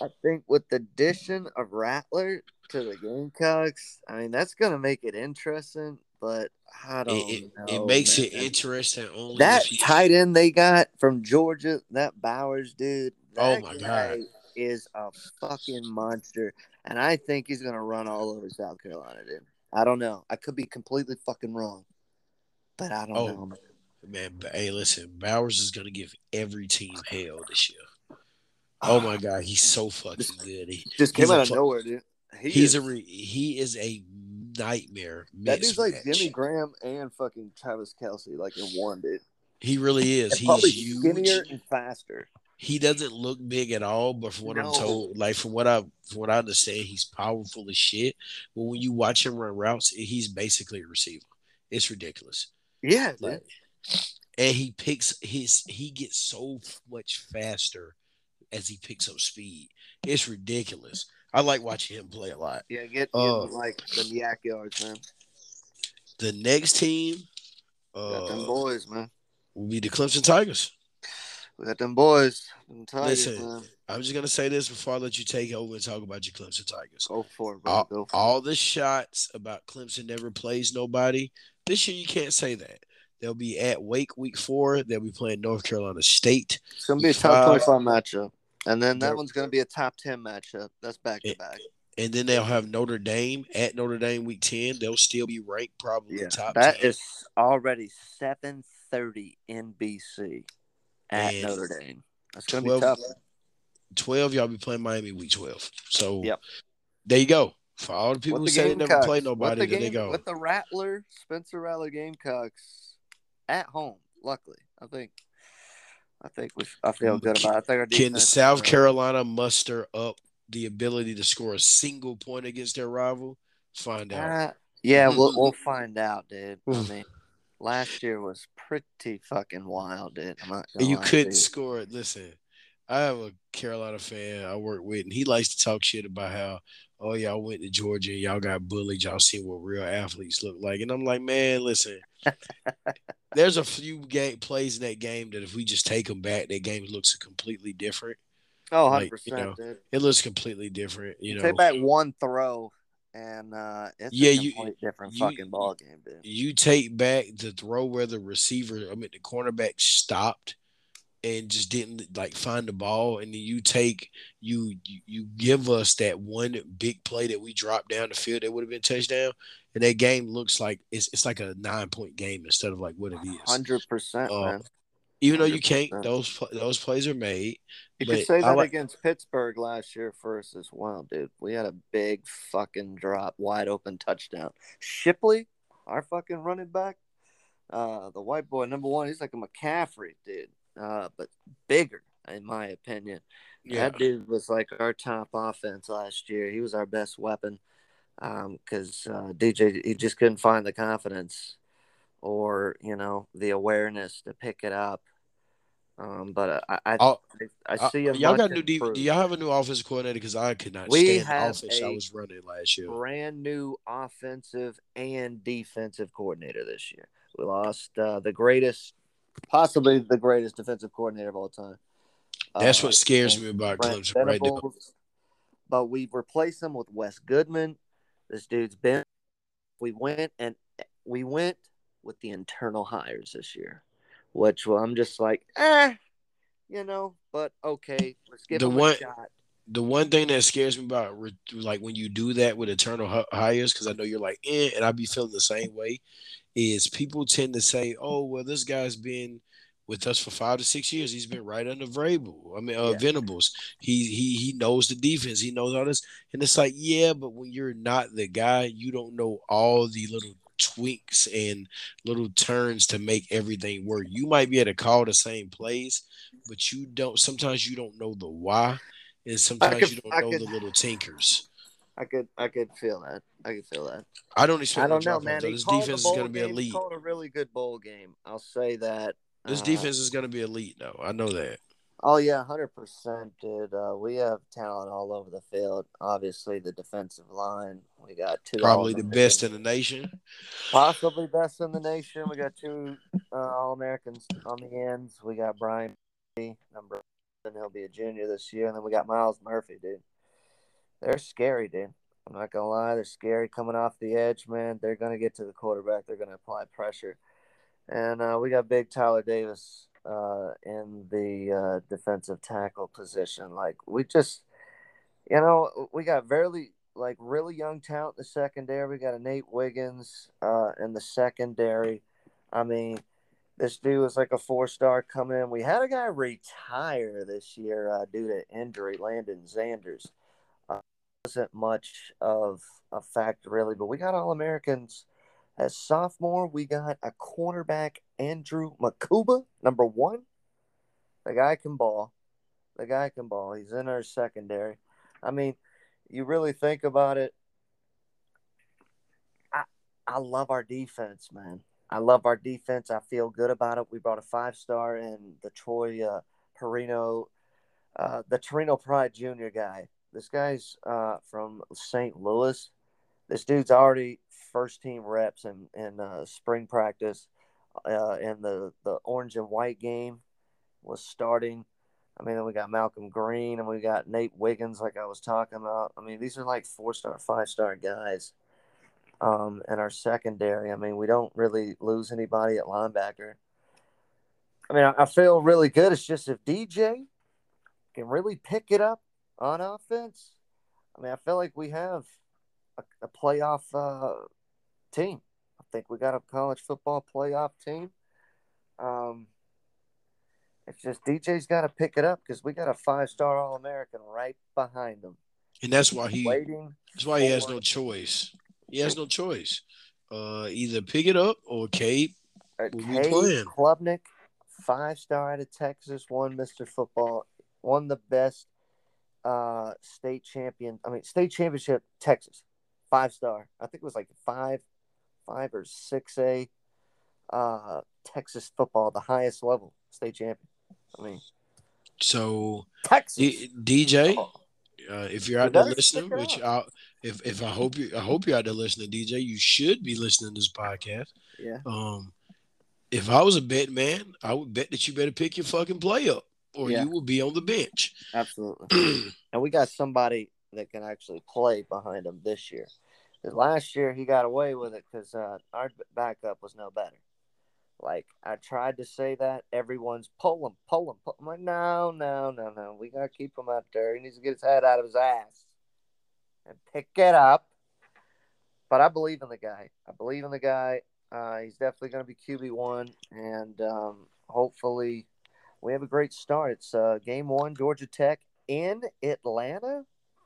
I think with the addition of Rattler to the Gamecocks, I mean that's gonna make it interesting, but I don't it, know. It makes man. it interesting only that tight end they got from Georgia, that Bowers dude. oh my god. Is a fucking monster. And I think he's gonna run all over South Carolina, dude. I don't know. I could be completely fucking wrong. But I don't oh. know, man. Hey, listen, Bowers is gonna give every team hell this year. [SIGHS] Oh my god, he's so fucking good. He just came out of nowhere, dude. He he's is, a re, he is a nightmare. That dude's like Jimmy Graham and fucking Travis Kelce, like in one, dude. He really is. He's huge. skinnier and faster. He doesn't look big at all, but from what no. I'm told, like from what I from what I understand, he's powerful as shit. But when you watch him run routes, he's basically a receiver. It's ridiculous. Yeah, like, and he picks his he gets so much faster as he picks up speed. It's ridiculous. I like watching him play a lot. Yeah, get uh, like the YAC yards, man. The next team, uh, them boys, man, will be the Clemson Tigers. We got them boys. Them tigers, Listen, man. I'm just gonna say this before I let you take over and talk about your Clemson Tigers. Go for it, bro. All, Go for all it. the shots about Clemson never plays nobody. This year you can't say that. They'll be at Wake week four. They'll be playing North Carolina State. It's gonna be a top twenty-five matchup, and then that one's gonna be a top ten matchup. That's back to back. And then they'll have Notre Dame at Notre Dame week ten. They'll still be ranked probably yeah, top. That 10. is already seven thirty NBC at and Notre Dame. That's gonna 12, be tough. Twelve, y'all be playing Miami week twelve. So yep. there you go. For all the people who say they never play nobody, the there they go. With the Rattler, Spencer Rattler Gamecocks at home. Luckily, I think. I think we. I feel good about. It. I think our can South Carolina muster up the ability to score a single point against their rival? Find out. Uh, yeah, we'll we'll find out, dude. I mean, last year was pretty fucking wild, dude. you couldn't score it. Listen, I have a Carolina fan I work with, and he likes to talk shit about how, oh, y'all went to Georgia and y'all got bullied. Y'all see what real athletes look like. And I'm like, man, listen, [LAUGHS] there's a few game plays in that game that if we just take them back, that game looks completely different. Oh, 100%. Like, you know. It looks completely different. You, you know, take back one throw and uh, it's yeah, a you, different you, fucking ball game, dude. You take back the throw where the receiver, I mean, the cornerback stopped and just didn't like find the ball, and then you take you you, give us that one big play that we dropped down the field that would have been touchdown, and that game looks like it's it's like a nine point game instead of like what it is. Hundred uh, percent, man. Even though you can't, those those plays are made. You could say that like, against Pittsburgh last year first as well, dude. We had a big fucking drop, wide open touchdown. Shipley, our fucking running back, Uh, the white boy number one, he's like a McCaffrey dude, uh, but bigger in my opinion. Yeah. That dude was like our top offense last year. He was our best weapon because um, uh, DJ he just couldn't find the confidence or you know the awareness to pick it up. Um, but I I, I, I see. Y'all got new. Do y'all have a new offensive coordinator? Because I could not we stand the offense I was running last year. Brand new offensive and defensive coordinator this year. We lost uh, the greatest, possibly the greatest defensive coordinator of all time. That's uh, what scares me about Clemson right now. But we replaced him with Wes Goodwin. This dude's been. We went and we went with the internal hires this year, which well, I'm just like, eh, you know. But okay, let's give the him one, a shot. The one thing that scares me about like when you do that with internal hires, because I know you're like, eh, and I be feeling the same way, is people tend to say, oh, well, this guy's been with us for five to six years. He's been right under Vrabel. I mean, uh, yeah. Venables. He he he knows the defense. He knows all this, and it's like, yeah, but when you're not the guy, you don't know all the little tweaks and little turns to make everything work. You might be able to call the same plays, but you don't. Sometimes you don't know the why, and sometimes could, you don't I know could, the little tinkers. I could I could feel that. I could feel that. I don't expect. I don't know, man. This defense is going to be elite. Called a really good bowl game. I'll say that. This uh, defense is going to be elite, though. I know that. Oh yeah, hundred percent, dude. Uh, we have talent all over the field. Obviously, the defensive line. We got two. Probably the best in the nation. Possibly best in the nation. We got two uh, All Americans on the ends. We got Brian number, and he'll be a junior this year, and then we got Myles Murphy, dude. They're scary, dude. I'm not gonna lie, they're scary coming off the edge, man. They're gonna get to the quarterback. They're gonna apply pressure, and uh, we got big Tyler Davis uh, in the uh, defensive tackle position. Like we just, you know, we got very like really young talent in the secondary. We got a Nate Wiggins uh, in the secondary. I mean, this dude was like a four star coming in. We had a guy retire this year uh, due to injury, Landon Zanders. Uh, wasn't much of a factor really, but we got all Americans as sophomore, we got a cornerback, Andrew Mukuba, number one. The guy can ball. The guy can ball. He's in our secondary. I mean, you really think about it. I I love our defense, man. I love our defense. I feel good about it. We brought a five star in the Troy uh, Perino, uh, the Toriano Pride Junior guy. This guy's uh, from St. Louis. This dude's already first team reps in in uh, spring practice, uh, and the the orange and white game was starting. I mean, we got Malcolm Greene and we got Nate Wiggins, like I was talking about. I mean, these are like four star, five star guys. Um, in our secondary, I mean, we don't really lose anybody at linebacker. I mean, I, I feel really good. It's just if DJ can really pick it up on offense, I mean, I feel like we have a, a playoff uh, team. Think we got a college football playoff team. Um, it's just DJ's got to pick it up because we got a five star All American right behind him. And that's why he waiting. That's why he has no choice. He has no choice. Uh, either pick it up or Cade uh, Cade. Klubnik, five star out of Texas, won Mr. Football, won the best uh, state champion. I mean, state championship Texas, five star. I think it was like five five or six A uh, Texas football, the highest level state champion. I mean, so Texas D- DJ, oh. uh, if you're out there listening, which I, if if I hope you I hope you're out there listening, DJ, you should be listening to this podcast. Yeah. Um, if I was a bet man, I would bet that you better pick your fucking play up, or yeah. you will be on the bench. Absolutely. [CLEARS THROAT] and we got somebody that can actually play behind him this year last year he got away with it because uh, our backup was no better. Like I tried to say that everyone's pull him, pull him, pull him. I'm like, no, no, no, no. We gotta keep him out there. He needs to get his head out of his ass and pick it up. But I believe in the guy. I believe in the guy. Uh, he's definitely to be QB one, and um, hopefully, we have a great start. It's uh, game one, Georgia Tech in Atlanta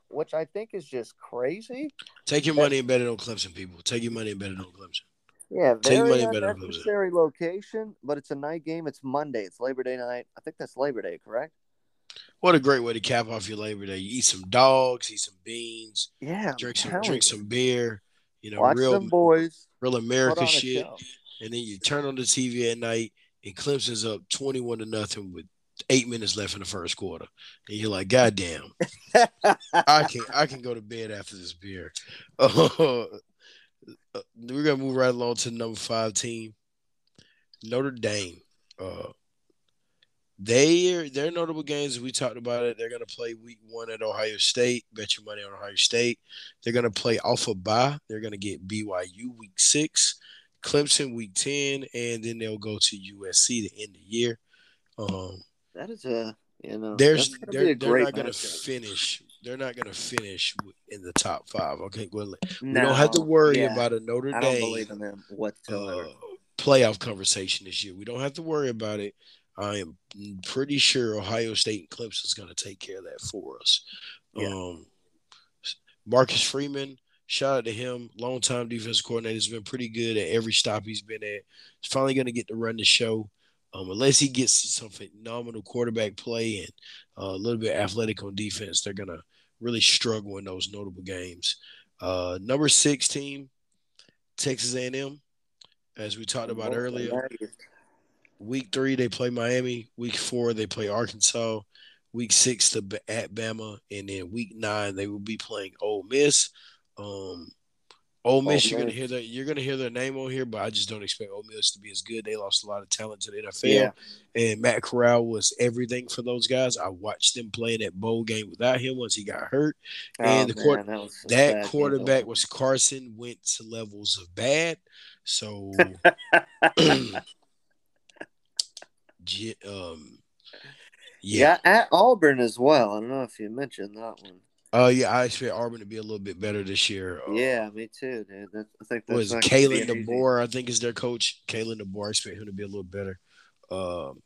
which I think is just crazy. Take your money and bet it on Clemson, people. Take your money and bet it on Clemson. Yeah, Take very money than Clemson. unnecessary location, but it's a night game. It's Monday. It's Labor Day night. I think that's Labor Day, correct? What a great way to cap off your Labor Day. You eat some dogs, eat some beans, Yeah. drink some drink some beer. You know, Watch real boys. real America shit. And then you turn on the TV at night, and Clemson's up twenty-one to nothing with eight minutes left in the first quarter, and you're like, God damn. [LAUGHS] I can I can go to bed after this beer. [LAUGHS] Uh, we're gonna move right along to the number five team, Notre Dame. Uh, they their notable games we talked about it. They're gonna play week one at Ohio State. Bet your money on Ohio State. They're gonna play Alpha of bye. They're gonna get BYU week six, Clemson week ten, and then they'll go to USC to end the year. Um, that is a you know. there's they're, they're not gonna finish. They're not gonna finish in the top five. Okay, well, we No, don't have to worry yeah, about a Notre I don't Dame believe in them whatsoever. uh, playoff conversation this year. We don't have to worry about it. I am pretty sure Ohio State and Clemson is going to take care of that for us. Yeah. Um, Marcus Freeman, shout out to him. Longtime defensive coordinator has been pretty good at every stop he's been at. He's finally going to get to run the show. Um, unless he gets some phenomenal quarterback play and uh, a little bit athletic on defense, they're going to really struggle in those notable games. Uh, number six team, Texas A&M, as we talked about earlier. Week three, they play Miami. Week four, they play Arkansas. Week six, the at Bama, and then week nine, they will be playing Ole Miss. Um, Ole Miss, Ole you're gonna hear that. You're gonna hear their name on here, but I just don't expect Ole Miss to be as good. They lost a lot of talent to the NFL, Yeah. and Matt Corral was everything for those guys. I watched them play in that bowl game without him once he got hurt. And the court- Oh, that, a That quarterback was Carson went to levels of bad. So, [LAUGHS] um, yeah. yeah. at Auburn as well. I don't know if you mentioned that one. Uh, yeah, I expect Auburn to be a little bit better this year. Uh, Yeah, me too, dude. I think that's was Kalen DeBoer, I think is their coach. Kalen DeBoer, I expect him to be a little better. Um,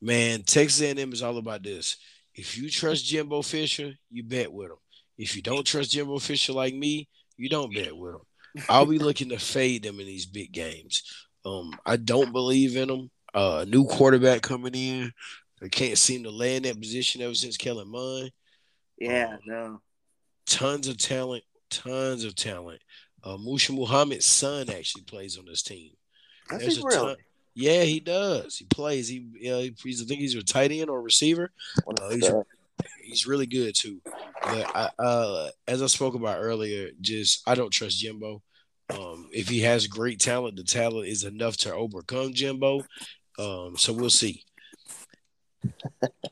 man, Texas A&M is all about this. If you trust Jimbo Fisher, you bet with him. If you don't trust Jimbo Fisher like me, you don't bet with him. I'll be looking to fade them in these big games. Um, I don't believe in them. Uh, new quarterback coming in. They can't seem to land that position ever since Kellen Mond. Yeah, Um, no. Tons of talent, tons of talent. Uh, Muhsin Muhammad's son actually plays on this team. There's he a really? ton- Yeah, he does. He plays. He, yeah, he's I think he's a tight end or receiver. Uh, he's- He's really good too. But I, uh, as I spoke about earlier, just I don't trust Jimbo. Um, if he has great talent, the talent is enough to overcome Jimbo. Um, so we'll see.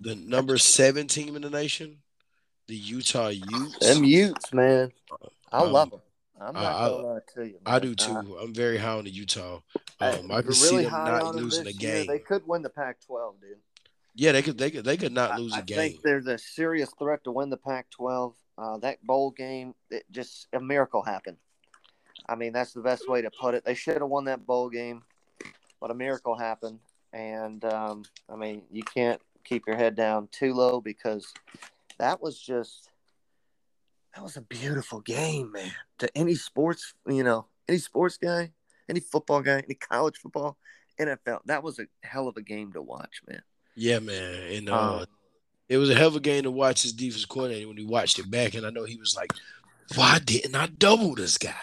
The number seven team in the nation, the Utah Utes. Them Utes, man. I Um, love them. I'm not I- gonna lie to you. I do too. Uh, I'm very high on the Utah. I- Um, I we're can see them high not losing a this year. game. They could win the Pac-12, dude. Yeah, they could. They could. They could not I- lose I a game. I think there's a serious threat to win the Pac-12. Uh, that bowl game, it just a miracle happened. I mean, that's the best way to put it. They should have won that bowl game, but a miracle happened. And um, I mean, you can't keep your head down too low because that was just that was a beautiful game, man. To any sports, you know, any sports guy, any football guy, any college football, NFL, that was a hell of a game to watch, man. Yeah, man. And uh, Um, it was a hell of a game to watch his defense coordinator when he watched it back. And I know he was like, why didn't I double this guy?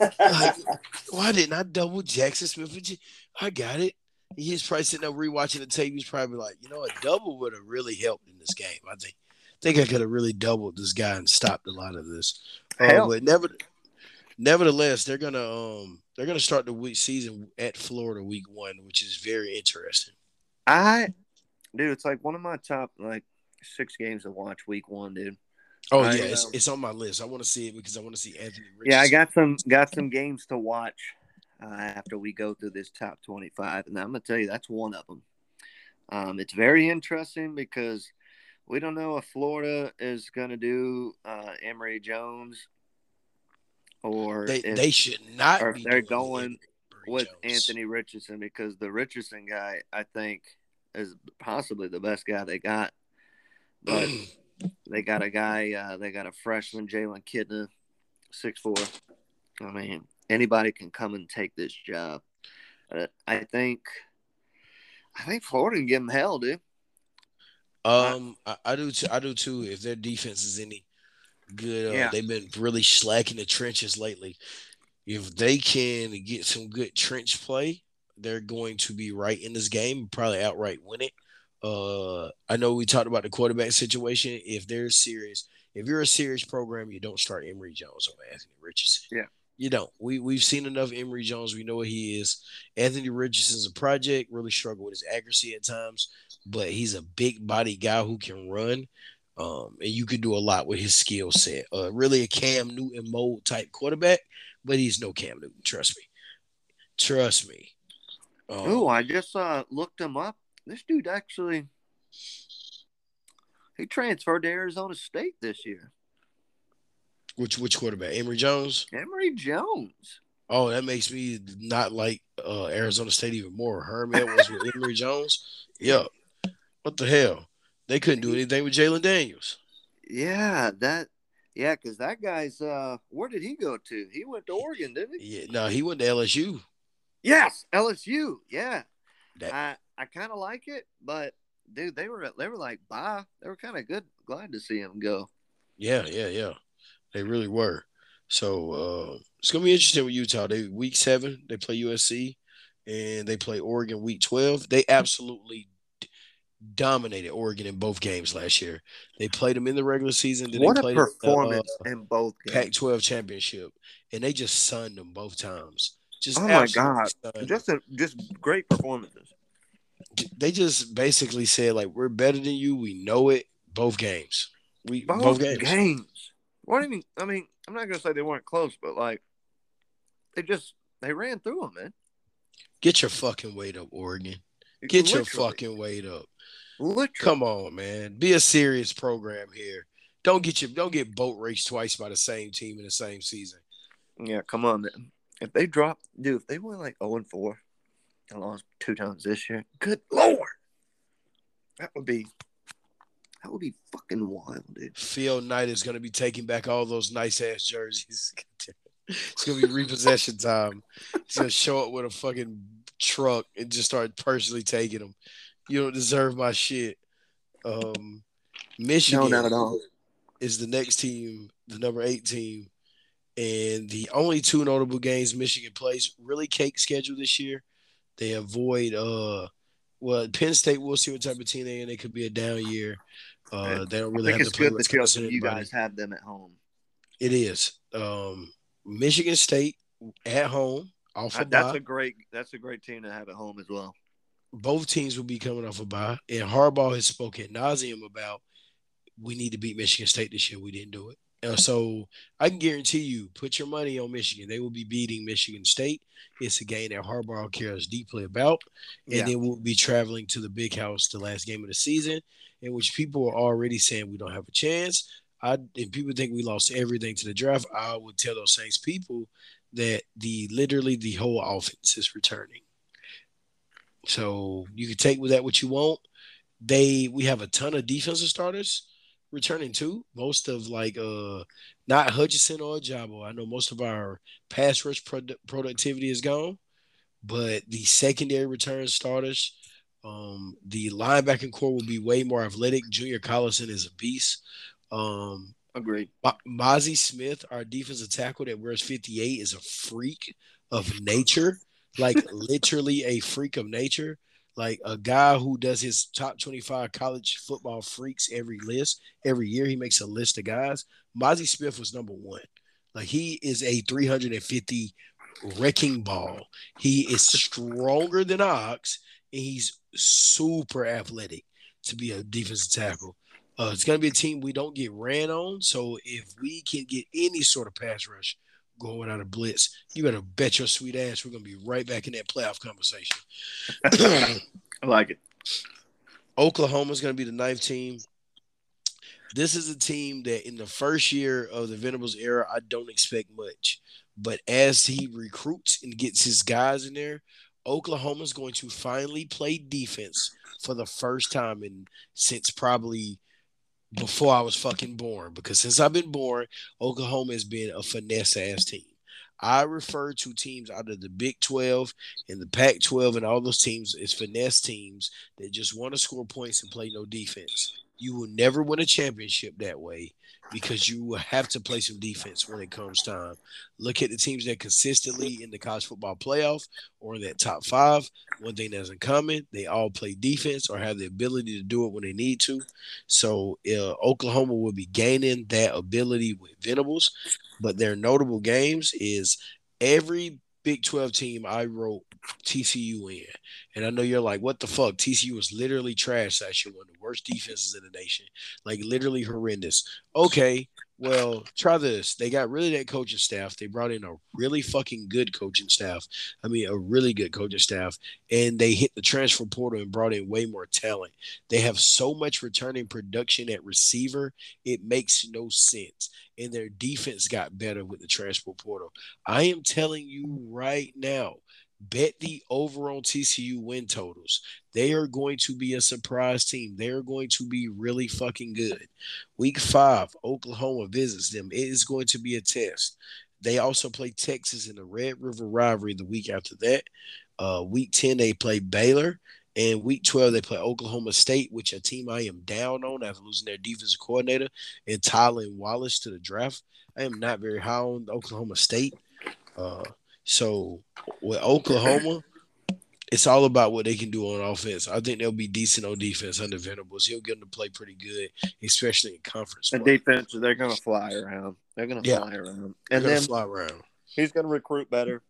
Like, [LAUGHS] why didn't I double Jaxon Smith? I got it. He's probably sitting there rewatching the tape. He's probably like, you know, a double would have really helped in this game. I think, think I could have really doubled this guy and stopped a lot of this. Uh, Hell. but never, nevertheless, they're gonna um they're gonna start the week season at Florida week one, which is very interesting. I, dude, it's like one of my top like six games to watch week one, dude. Oh I, yeah, it's, um, it's on my list. I want to see it because I want to see Anthony. Richardson. Yeah, I got some got some games to watch uh, after we go through this top twenty five, and I'm gonna tell you that's one of them. Um, it's very interesting because we don't know if Florida is gonna do uh, Emory Jones or They if, they should not. or be if they're going Emory with Jones. Anthony Richardson because the Richardson guy I think is possibly the best guy they got, but. [CLEARS THROAT] They got a guy. Uh, they got a freshman, Jalen Kitna, six four. I mean, anybody can come and take this job. Uh, I think, I think Florida can give them hell, dude. Um, I, I do. Too, I do too. If their defense is any good, uh, Yeah. they've been really slacking the trenches lately. If they can get some good trench play, they're going to be right in this game. Probably outright win it. Uh, I know we talked about the quarterback situation. If they're serious, if you're a serious program, you don't start Emory Jones over Anthony Richardson. Yeah. You don't. We we've seen enough Emory Jones. We know what he is. Anthony Richardson's a project. Really struggle with his accuracy at times, but he's a big body guy who can run. Um, and you can do a lot with his skill set. Uh, really a Cam Newton mold type quarterback, but he's no Cam Newton. Trust me. Trust me. Um, Oh, I just uh, looked him up. This dude actually he transferred to Arizona State this year. Which which quarterback? Emory Jones. Emory Jones. Oh, that makes me not like uh, Arizona State even more. Herm Edwards with [LAUGHS] Emory Jones. Yeah. What the hell? They couldn't do anything with Jayden Daniels. Yeah, that. Yeah, because that guy's. uh Where did he go to? He went to Oregon, didn't he? Yeah, no, he went to LSU. Yes, LSU. Yeah, That- I I kind of like it, but dude, they were they were like bye. They were kind of good. Glad to see him go. Yeah, yeah, yeah. They really were. So uh, it's gonna be interesting with Utah. They week seven, they play USC, and they play Oregon week twelve. They absolutely d- dominated Oregon in both games last year. They played them in the regular season. Then what they a played them, uh, performance in both games. Pac-12 championship, and they just sunned them both times. Just Oh my God. Just a, just great performances. they just basically said like we're better than you. We know it. Both games. We both, Both, games. games. You mean? I mean, I'm not gonna say they weren't close, but like they just they ran through them, man. Get your fucking weight up, Oregon. Get your fucking weight up. Literally. Come on, man. Be a serious program here. Don't get your don't get boat raced twice by the same team in the same season. Yeah, come on, man. If they drop, dude, if they went like 0 and 4 and lost two times this year, good lord, that would be that would be fucking wild, dude. Phil Knight is gonna be taking back all those nice ass jerseys. [LAUGHS] it's gonna be repossession time. He's gonna show up with a fucking truck and just start personally taking them. You don't deserve my shit. Um, Michigan No, not at all. is the next team, the number eight team, and the only two notable games Michigan plays really cake schedule this year. They avoid uh well Penn State. We'll see what type of team they and It could be a down year. Uh, they don't I really think have it's to play good that you, you guys have them at home. It is. Um, Michigan State at home off that's a great that's a great team to have at home as well. Both teams will be coming off a bye, and Harbaugh has spoken ad nauseum about we need to beat Michigan State this year. We didn't do it. Uh, so I can guarantee you, put your money on Michigan. They will be beating Michigan State. It's a game that Harbaugh cares deeply about, and Yeah. then we'll be traveling to the Big House the last game of the season, in which people are already saying we don't have a chance. I and people think we lost everything to the draft. I would tell those same people that the literally the whole offense is returning. So you can take with that what you want. They we have a ton of defensive starters returning too. Most of like uh not Hutchinson or Jabo. I know most of our pass rush produ- productivity is gone, but the secondary return starters, um, the linebacking core will be way more athletic. Junior Collison is a beast. Um, Agreed. Ma- Mazi Smith, our defensive tackle that wears 58, is a freak of nature, like [LAUGHS] literally a freak of nature. Like a guy who does his top 25 college football freaks every list. Every year he makes a list of guys. Mazi Smith was number one. Like he is a 350 wrecking ball. He is stronger than Ox, and he's super athletic to be a defensive tackle. Uh, it's going to be a team we don't get ran on. So if we can get any sort of pass rush going out of blitz, you better bet your sweet ass we're going to be right back in that playoff conversation. [COUGHS] I like it. Oklahoma's going to be the ninth team. This is a team that in the first year of the Venables era, I don't expect much. But as he recruits and gets his guys in there, Oklahoma's going to finally play defense for the first time in since probably before I was fucking born. Because since I've been born, Oklahoma has been a finesse ass team. I refer to teams out of the Big 12 and the Pac 12 and all those teams as finesse teams that just want to score points and play no defense. You will never win a championship that way because you have to play some defense when it comes time. Look at the teams that consistently in the college football playoff or in that top five. One thing that's in common, they all play defense or have the ability to do it when they need to. So uh, Oklahoma will be gaining that ability with Venables, but their notable games is every Big 12 team I wrote TCU in. And I know you're like, what the fuck? TCU was literally trash last year, one of the worst defenses in the nation. Like literally horrendous. Okay, well, try this. They got of that coaching staff. They brought in a really fucking good coaching staff. I mean, a really good coaching staff. And they hit the transfer portal and brought in way more talent. They have so much returning production at receiver, it makes no sense. And their defense got better with the transfer portal. I am telling you right now, bet the over on TCU win totals. They are going to be a surprise team. They are going to be really fucking good. Week five, Oklahoma visits them. It is going to be a test. They also play Texas in the Red River rivalry the week after that. Uh, week 10, they play Baylor. And week 12, they play Oklahoma State, which a team I am down on after losing their defensive coordinator and Tylan Wallace to the draft. I am not very high on Oklahoma State. Uh, so with Oklahoma, it's all about what they can do on offense. I think they'll be decent on defense under Venables. He'll get them to play pretty good, especially in conference. The defense, they're going to fly around. They're going to yeah. fly around, and then fly around. He's going to recruit better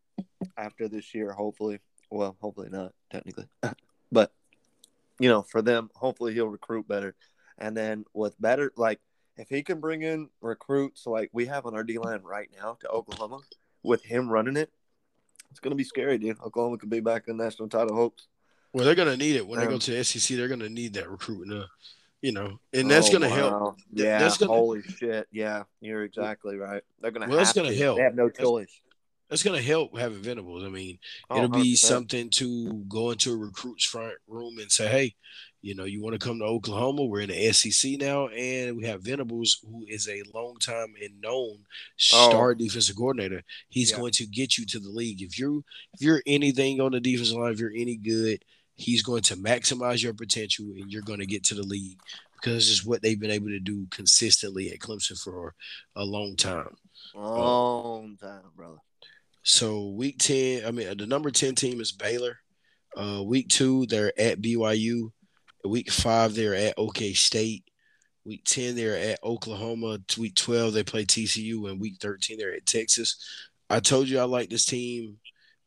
after this year, hopefully. Well, hopefully not technically, [LAUGHS] but you know, for them, hopefully he'll recruit better, and then with better, like if he can bring in recruits like we have on our D line right now to Oklahoma, with him running it, it's going to be scary, dude. Oklahoma could be back in national title hopes. Well, they're going to need it when um, they go to the SEC. They're going to need that recruiting, uh, you know, and that's oh, going to wow. help. Yeah, that's gonna, holy shit. Yeah, you're exactly right. They're going to. Well, that's going to help. They have no choice. That's going to help having Venables. I mean, oh, it'll be 100%. something to go into a recruit's front room and say, "Hey, you know, you want to come to Oklahoma? We're in the SEC now, and we have Venables, who is a long time and known star oh. defensive coordinator. He's yeah. going to get you to the league. If you're if you're anything on the defensive line, if you're any good, he's going to maximize your potential, and you're going to get to the league because it's what they've been able to do consistently at Clemson for a long time. Long um, time, brother. So week ten, I mean, the number ten team is Baylor. Uh, week two, they're at BYU. Week five, they're at OK State. Week 10, they're at Oklahoma. Week 12, they play TCU. And week 13, they're at Texas. I told you I like this team.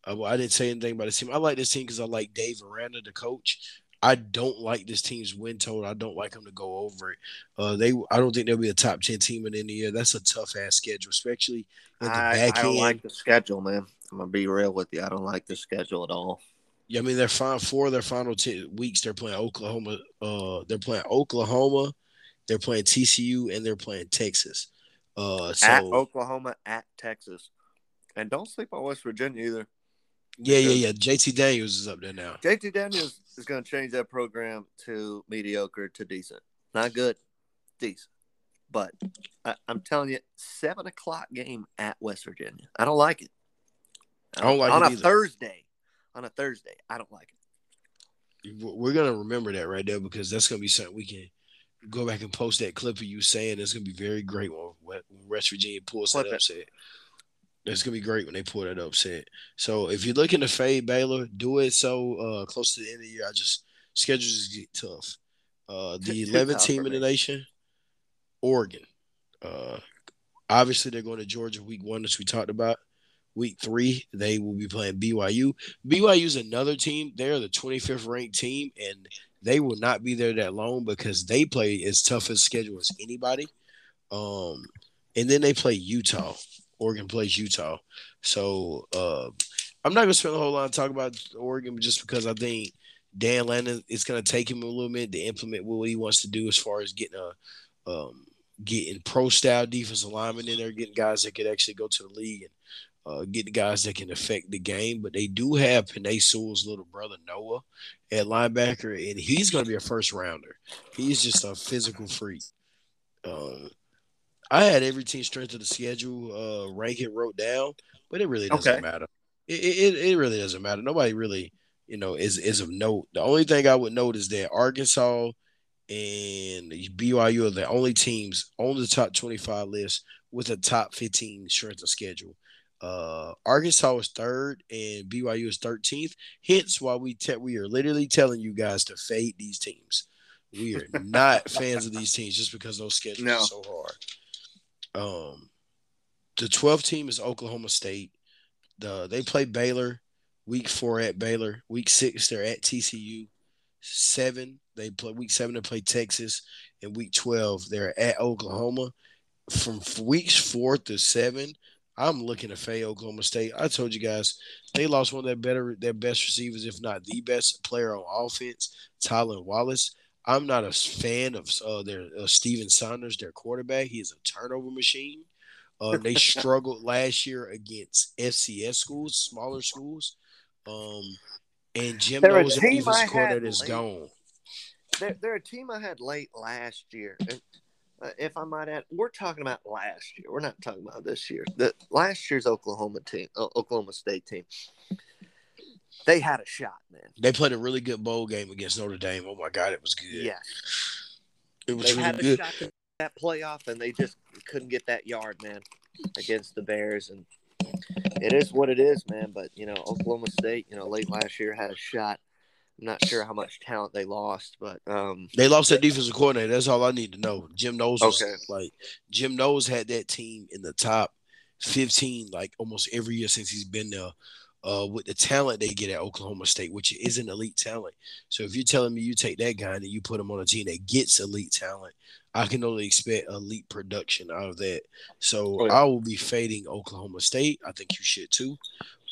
Uh, well, I didn't say anything about this team. I like this team because I like Dave Aranda, the coach. I don't like this team's win total. I don't like them to go over it. Uh, they, I don't think they'll be a top ten team in any year. That's a tough ass schedule, especially in the I, back I don't end. like the schedule, man. I'm gonna be real with you. I don't like the schedule at all. Yeah, I mean, they're fine. Four of their final t- weeks, they're playing Oklahoma. Uh, they're playing Oklahoma, they're playing TCU, and they're playing Texas. Uh, so at Oklahoma, at Texas, and don't sleep on West Virginia either. Yeah, yeah, yeah. JT Daniels is up there now. JT Daniels is going to change that program to mediocre to decent. Not good, decent. But I, am telling you, seven o'clock game at West Virginia. I don't like it. I don't like on it a either. Thursday on a Thursday. I don't like it. We're gonna remember that right there because that's gonna be something we can go back and post that clip of you saying it's gonna be very great when, West Virginia pulls that upset. It. It's gonna be great when they pull that upset. So if you're looking to fade Baylor, do it so uh, close to the end of the year. I just schedules get tough. Uh, the 11th team in the nation, Oregon. Uh, obviously, they're going to Georgia week one, as we talked about week three, they will be playing BYU. BYU is another team. They're the 25th ranked team, and they will not be there that long because they play as tough a schedule as anybody. Um, and then they play Utah. Oregon plays Utah. So uh, I'm not gonna spend a whole lot of talk about Oregon just because I think Dan Lanning it's gonna take him a little bit to implement what he wants to do as far as getting a um, getting pro style defensive linemen in there, getting guys that could actually go to the league and uh, get the guys that can affect the game. But they do have Penei Sewell's little brother Noah at linebacker, and he's going to be a first rounder. He's just a physical freak. Uh, I had every team strength of the schedule uh ranking wrote down, but it really doesn't Okay. matter. It, it it really doesn't matter. Nobody really, you know, is is of note. The only thing I would note is that Arkansas and BYU are the only teams on the top 25 list with a top 15 strength of schedule. Uh, Arkansas was third and BYU is 13th. Hence why we te- we are literally telling you guys to fade these teams. We are not fans of these teams just because those schedules No. are so hard. Um, the 12th team is Oklahoma State. The they play Baylor week four at Baylor. Week six they're at TCU. Seven they play week seven they play Texas, and week 12 they're at Oklahoma. From weeks four to seven, I'm looking to fade Oklahoma State. I told you guys they lost one of their better their best receivers, if not the best player on offense, Tylan Wallace. I'm not a fan of uh, their uh, Steven Saunders, their quarterback. He is a turnover machine. Uh, they [LAUGHS] struggled last year against FCS schools, smaller schools. Um, and Jim They're a knows team defense coordinator is gone. They're, they're a team I had late last year. And, if I might add, we're talking about last year. We're not talking about this year. The last year's Oklahoma team, uh, Oklahoma State team, they had a shot, man. They played a really good bowl game against Notre Dame. Oh my God, it was good. Yeah, it was they really had a good. shot to that playoff, and they just couldn't get that yard, man, against the Bears. And it is what it is, man. But you know, Oklahoma State, you know, late last year had a shot. I'm not sure how much talent they lost, but um, They lost their defensive coordinator. That's all I need to know. Jim Knowles was Okay. like Jim Knowles had that team in the top 15 like almost every year since he's been there. Uh, with the talent they get at Oklahoma State, which is an elite talent. So if you're telling me you take that guy and you put him on a team that gets elite talent, I can only expect elite production out of that. So Oh, yeah. I will be fading Oklahoma State. I think you should too.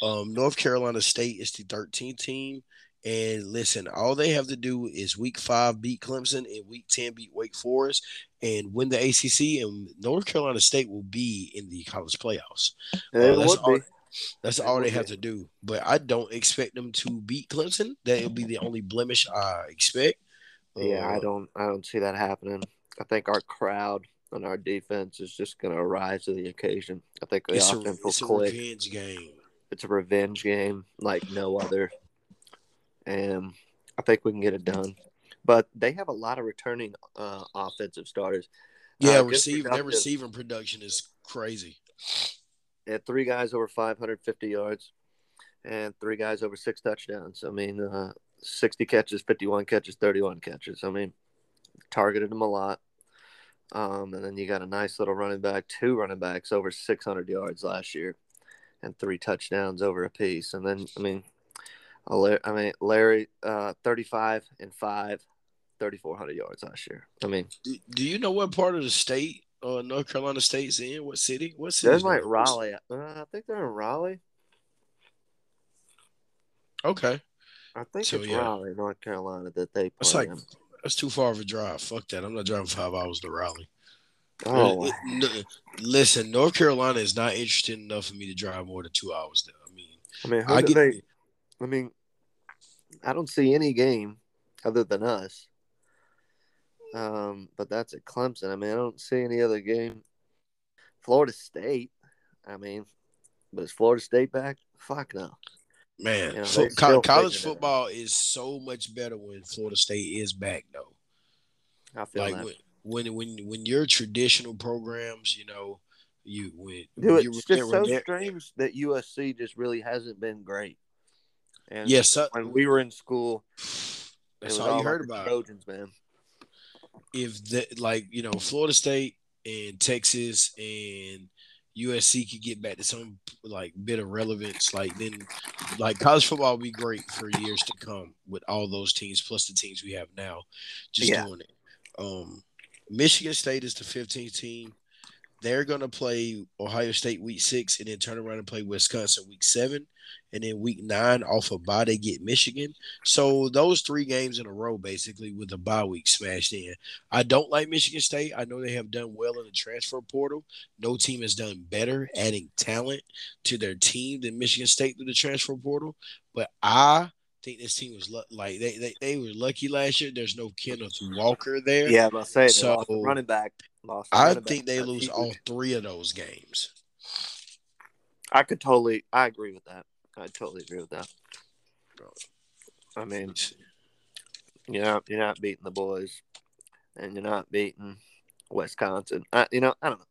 Um, North Carolina State is the 13th team. And listen, all they have to do is week five beat Clemson and week 10 beat Wake Forest and win the ACC. And North Carolina State will be in the college playoffs. it that's all-. That's all they have to do. But I don't expect them to beat Clemson. That will be the only blemish I expect. Yeah, I Uh, don't I don't see that happening. I think our crowd and our defense is just going to rise to the occasion. I think the It's a, offense will it's a revenge game. It's a revenge game like no other, and I think we can get it done. But they have a lot of returning uh, offensive starters. Yeah, Uh, receive their receiving production is crazy. They had three guys over 550 yards, and three guys over six touchdowns. I mean, uh, 60 catches, 51 catches, 31 catches. I mean, targeted them a lot. Um, and then you got a nice little running back, two running backs over 600 yards last year, and three touchdowns over a piece. And then, I mean, I mean, Larry, uh, 35 and five, 3,400 yards last year. I mean, Do, do you know what part of the state uh, North Carolina State's in? What city? What city? They're like Raleigh. Uh, I think they're in Raleigh. Okay. I think So, it's yeah. Raleigh, North Carolina that they play. That's like in. that's too far of a drive. Fuck that. I'm not driving five hours to Raleigh. Oh, It- it- n- listen, North Carolina is not interested enough for me to drive more than two hours there. I mean, I mean, I do get they? I mean, I don't see any game other than us. Um, but that's at Clemson. I mean, I don't see any other game. Florida State. I mean, but is Florida State back? Fuck no. man, You know, they co- college football is so much better when Florida State is back, though. I feel Like that. when, when when when your traditional programs, you know, you when Dude, you it's just so when strange that USC just really hasn't been great. And Yes, uh, when we were in school, that's all you heard about. Trojans, man. if that like you know Florida State and Texas and USC could get back to some like bit of relevance, like then like college football will be great for years to come with all those teams plus the teams we have now, just Yeah. doing it. Um, Michigan State is the 15th team. They're gonna play Ohio State week six and then turn around and play Wisconsin week seven, and then week nine off of bye they get Michigan. So those three games in a row, basically, with the bye week smashed in. I don't like Michigan State. I know they have done well in the transfer portal. No team has done better adding talent to their team than Michigan State through the transfer portal. But I think this team was like they, they they were lucky last year. There's no Kenneth Walker there. Yeah, but I say So, running back. Lost I think they lose huge. all three of those games. I could totally. I agree with that. I totally agree with that. I mean, you're not you're not beating the boys, and you're not beating Wisconsin. I, you know, I don't know.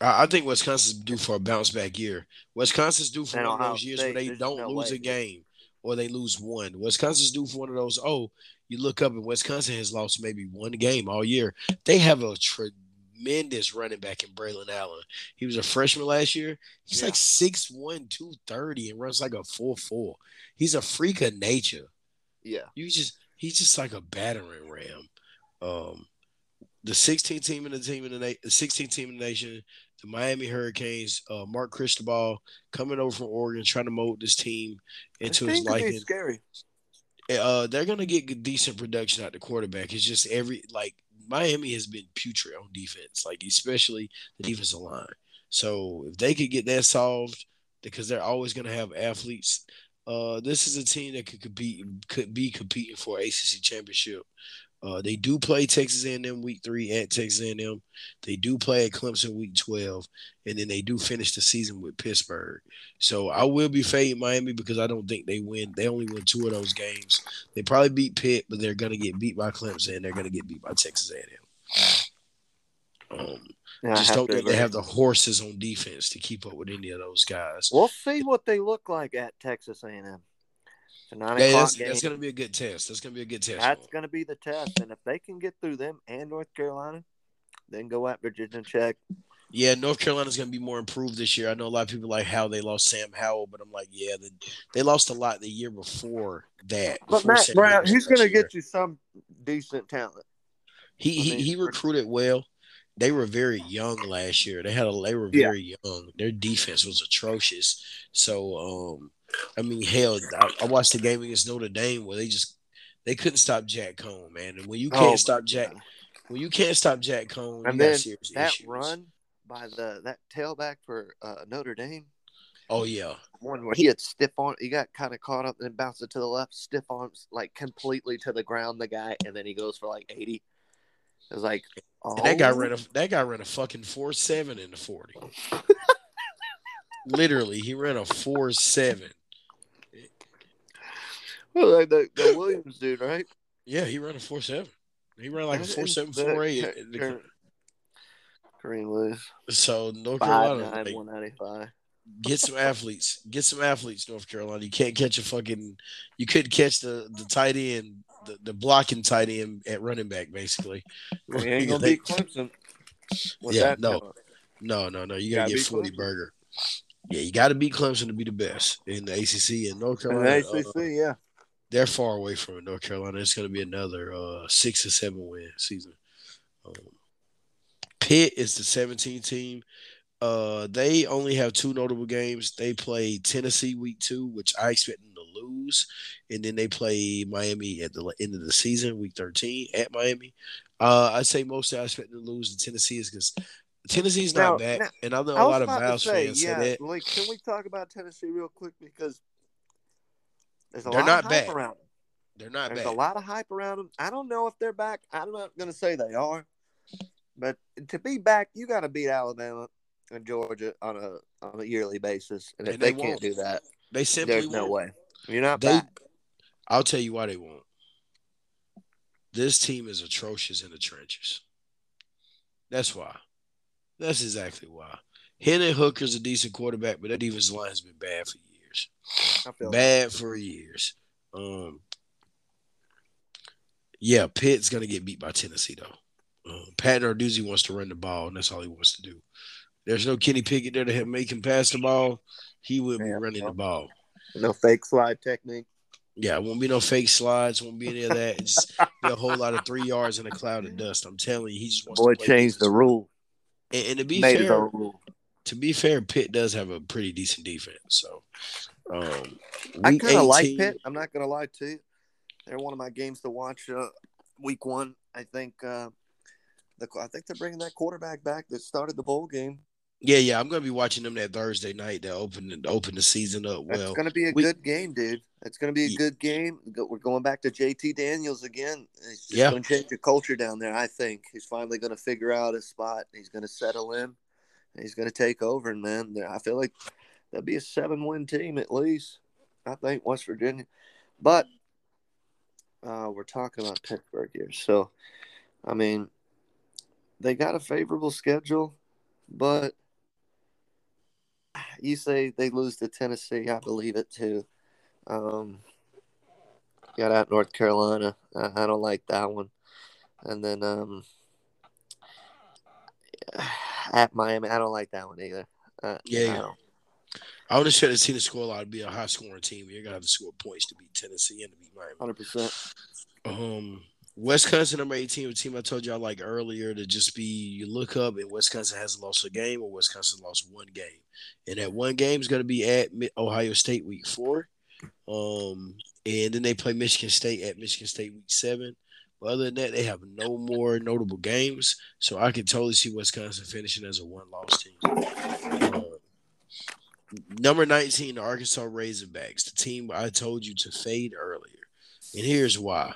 I, I think Wisconsin's due for a bounce back year. Wisconsin's due for And one of those years where they don't no lose way. a game or they lose one. Wisconsin's due for one of those. Oh, you look up and Wisconsin has lost maybe one game all year. They have a tremendous running back in Braylon Allen. He was a freshman last year. He's Yeah. like 6'1", 230 and runs like a 4'4". He's a freak of nature. Yeah, You just he's just like a battering ram. Um, the 16 team in the team in the na- the 16 team in the nation, the Miami Hurricanes, uh, Mark Cristobal coming over from Oregon, trying to mold this team into his liking. scary. Uh, they're gonna get decent production out the quarterback. It's just every like Miami has been putrid on defense, like especially the defensive line. So if they could get that solved, because they're always gonna have athletes. Uh, this is a team that could compete, could be competing for ACC championship. Uh, they do play Texas A&M week three at Texas A&M. They do play at Clemson week twelve, and then they do finish the season with Pittsburgh. So I will be fading Miami because I don't think they win. They only win two of those games. They probably beat Pitt, but they're gonna get beat by Clemson. and They're gonna get beat by Texas A&M. Um, Yeah, I I just don't think they have the horses on defense to keep up with any of those guys. We'll see what they look like at Texas A&M. It's a nine Yeah, o'clock that's, game. that's gonna be a good test. That's gonna be a good test. That's going to be the test, and if they can get through them and North Carolina, then go at Virginia Tech. Yeah, North Carolina's gonna be more improved this year. I know a lot of people like how they lost Sam Howell, but I'm like, yeah, they, they lost a lot the year before that. But before Matt Sam Brown, he's going to get you some decent talent. He I he, mean, he recruited well. They were very young last year. They had a they were Yeah. very young. Their defense was atrocious. So um, I mean, hell, I, I watched the game against Notre Dame where they just they couldn't stop Jack Coan, man. And when you Oh, can't my stop Jack, God. when you can't stop Jack Coan, And then serious that issues. run by the that tailback for uh, Notre Dame, Oh yeah, one where he had stiff arm, he got kind of caught up and bounced it to the left, stiff arms like completely to the ground. The guy, and then he goes for like eighty. It was like, oh, that guy ran a that guy ran a fucking four seven in the forty. [LAUGHS] Literally, he ran a four seven. Well, like the, the Williams dude, right? Yeah, he ran a four seven. He ran like a four seven four eight. Ka- Ka- Kareem Lewis, So North five Carolina, nine, one ninety five. get some athletes. Get some athletes, North Carolina. You can't catch a fucking. You couldn't catch the the tight end, the, the blocking tight end at running back, basically. [LAUGHS] We ain't gonna They- beat Clemson. with Yeah, that no. No, no, no. You Gotta gotta get beat forty Clemson. burger. Yeah, you got to beat Clemson to be the best in the ACC and North In the Carolina. ACC, uh, yeah. They're far away from it. North Carolina. It's going to be another uh, six or seven win season. Um, Pitt is the 17 team. Uh, they only have two notable games. They play Tennessee week two, which I expect them to lose, and then they play Miami at the end of the season, week 13 at Miami. Uh, I say mostly I expect them to lose to Tennessee is because Tennessee's not Now- bad, now, and I know I a lot of Vols say, fans yeah, say that. like, can we talk about Tennessee real quick because there's a They're lot not of hype bad. around them. They're not There's bad. a lot of hype around them. I don't know if they're back. I'm not going to say they are, but to be back, you got to beat Alabama and Georgia on a on a yearly basis, and if they, they can't do that, They simply there's no won't. way. You're not They, back. I'll tell you why they won't. This team is atrocious in the trenches. That's why. That's exactly why. Hendon Hooker's a decent quarterback, but that defense line has been bad for years. Feel Bad for years. Um, yeah, Pitt's gonna get beat by Tennessee though. Um, Pat Narduzzi wants to run the ball, and that's all he wants to do. There's no Kenny Pickett there to make him pass the ball. He will be running the ball. no fake slide technique. Yeah, it won't be no fake slides. Won't be any of that. It's be a whole lot of three yards in a cloud of dust. I'm telling you, he just wants Boy, to play changed the rule. And, and to be Made fair. To be fair, Pitt does have a pretty decent defense. So, um, I kind of like 18 Pitt. I'm not going to lie to you. They're one of my games to watch. Uh, week one, I think. Uh, the I think they're bringing that quarterback back that started the bowl game. Yeah, yeah, I'm gonna be watching them that Thursday night to open open the season up. Well, it's gonna be a we- good game, dude. It's gonna be a good game. We're going back to JT Daniels again. It's Yeah. gonna change the culture down there. I think he's finally gonna figure out his spot. He's gonna settle in. He's gonna take over, and man, I feel like that'll be a seven-win team at least. I think West Virginia, but uh, we're talking about Pittsburgh here, so I mean, they got a favorable schedule, but you say they lose to Tennessee. I believe it too. Um, got out North Carolina. I, I don't like that one. And then um, at Miami, I don't like that one either. Uh, Yeah, I yeah. I would have said the team to score a lot would be a high scoring team. You're gonna have to score points to beat Tennessee and to beat Miami. 100%. Um, Wisconsin number 18, a team I told you I like earlier to just be you look up and Wisconsin hasn't lost a game or Wisconsin lost one game. And that one game is to be at Ohio State week four. Um, and then they play Michigan State at Michigan State week seven. But other than that, they have no more notable games. So I can totally see Wisconsin finishing as a one loss team. Uh, number 19, the Arkansas Razorbacks, the team I told you to fade earlier. And here's why.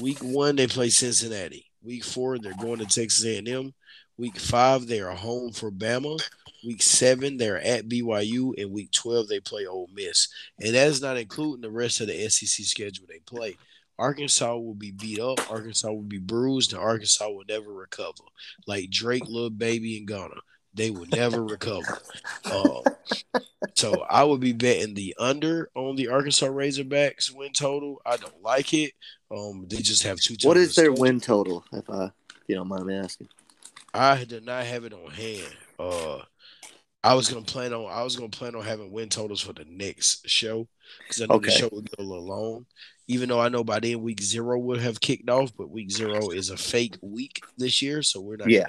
Week one, they play Cincinnati. Week four, they're going to Texas A&M. Week five, they are home for Bama. Week seven, they're at BYU. And week 12, they play Ole Miss. And that is not including the rest of the SEC schedule they play. Arkansas will be beat up. Arkansas will be bruised. And Arkansas will never recover. Like Drake, little baby, and Ghana. They will never recover. Uh, so I would be betting the under on the Arkansas Razorbacks win total. I don't like it. Um, they just have two. What is their win total, if, I, if you don't mind me asking? I did not have it on hand. Uh, I was gonna plan on. I was gonna plan on having win totals for the next show because I know Okay. the show would go a little long. Even though I know by then week zero would have kicked off, but week zero is a fake week this year, so we're not. Yeah.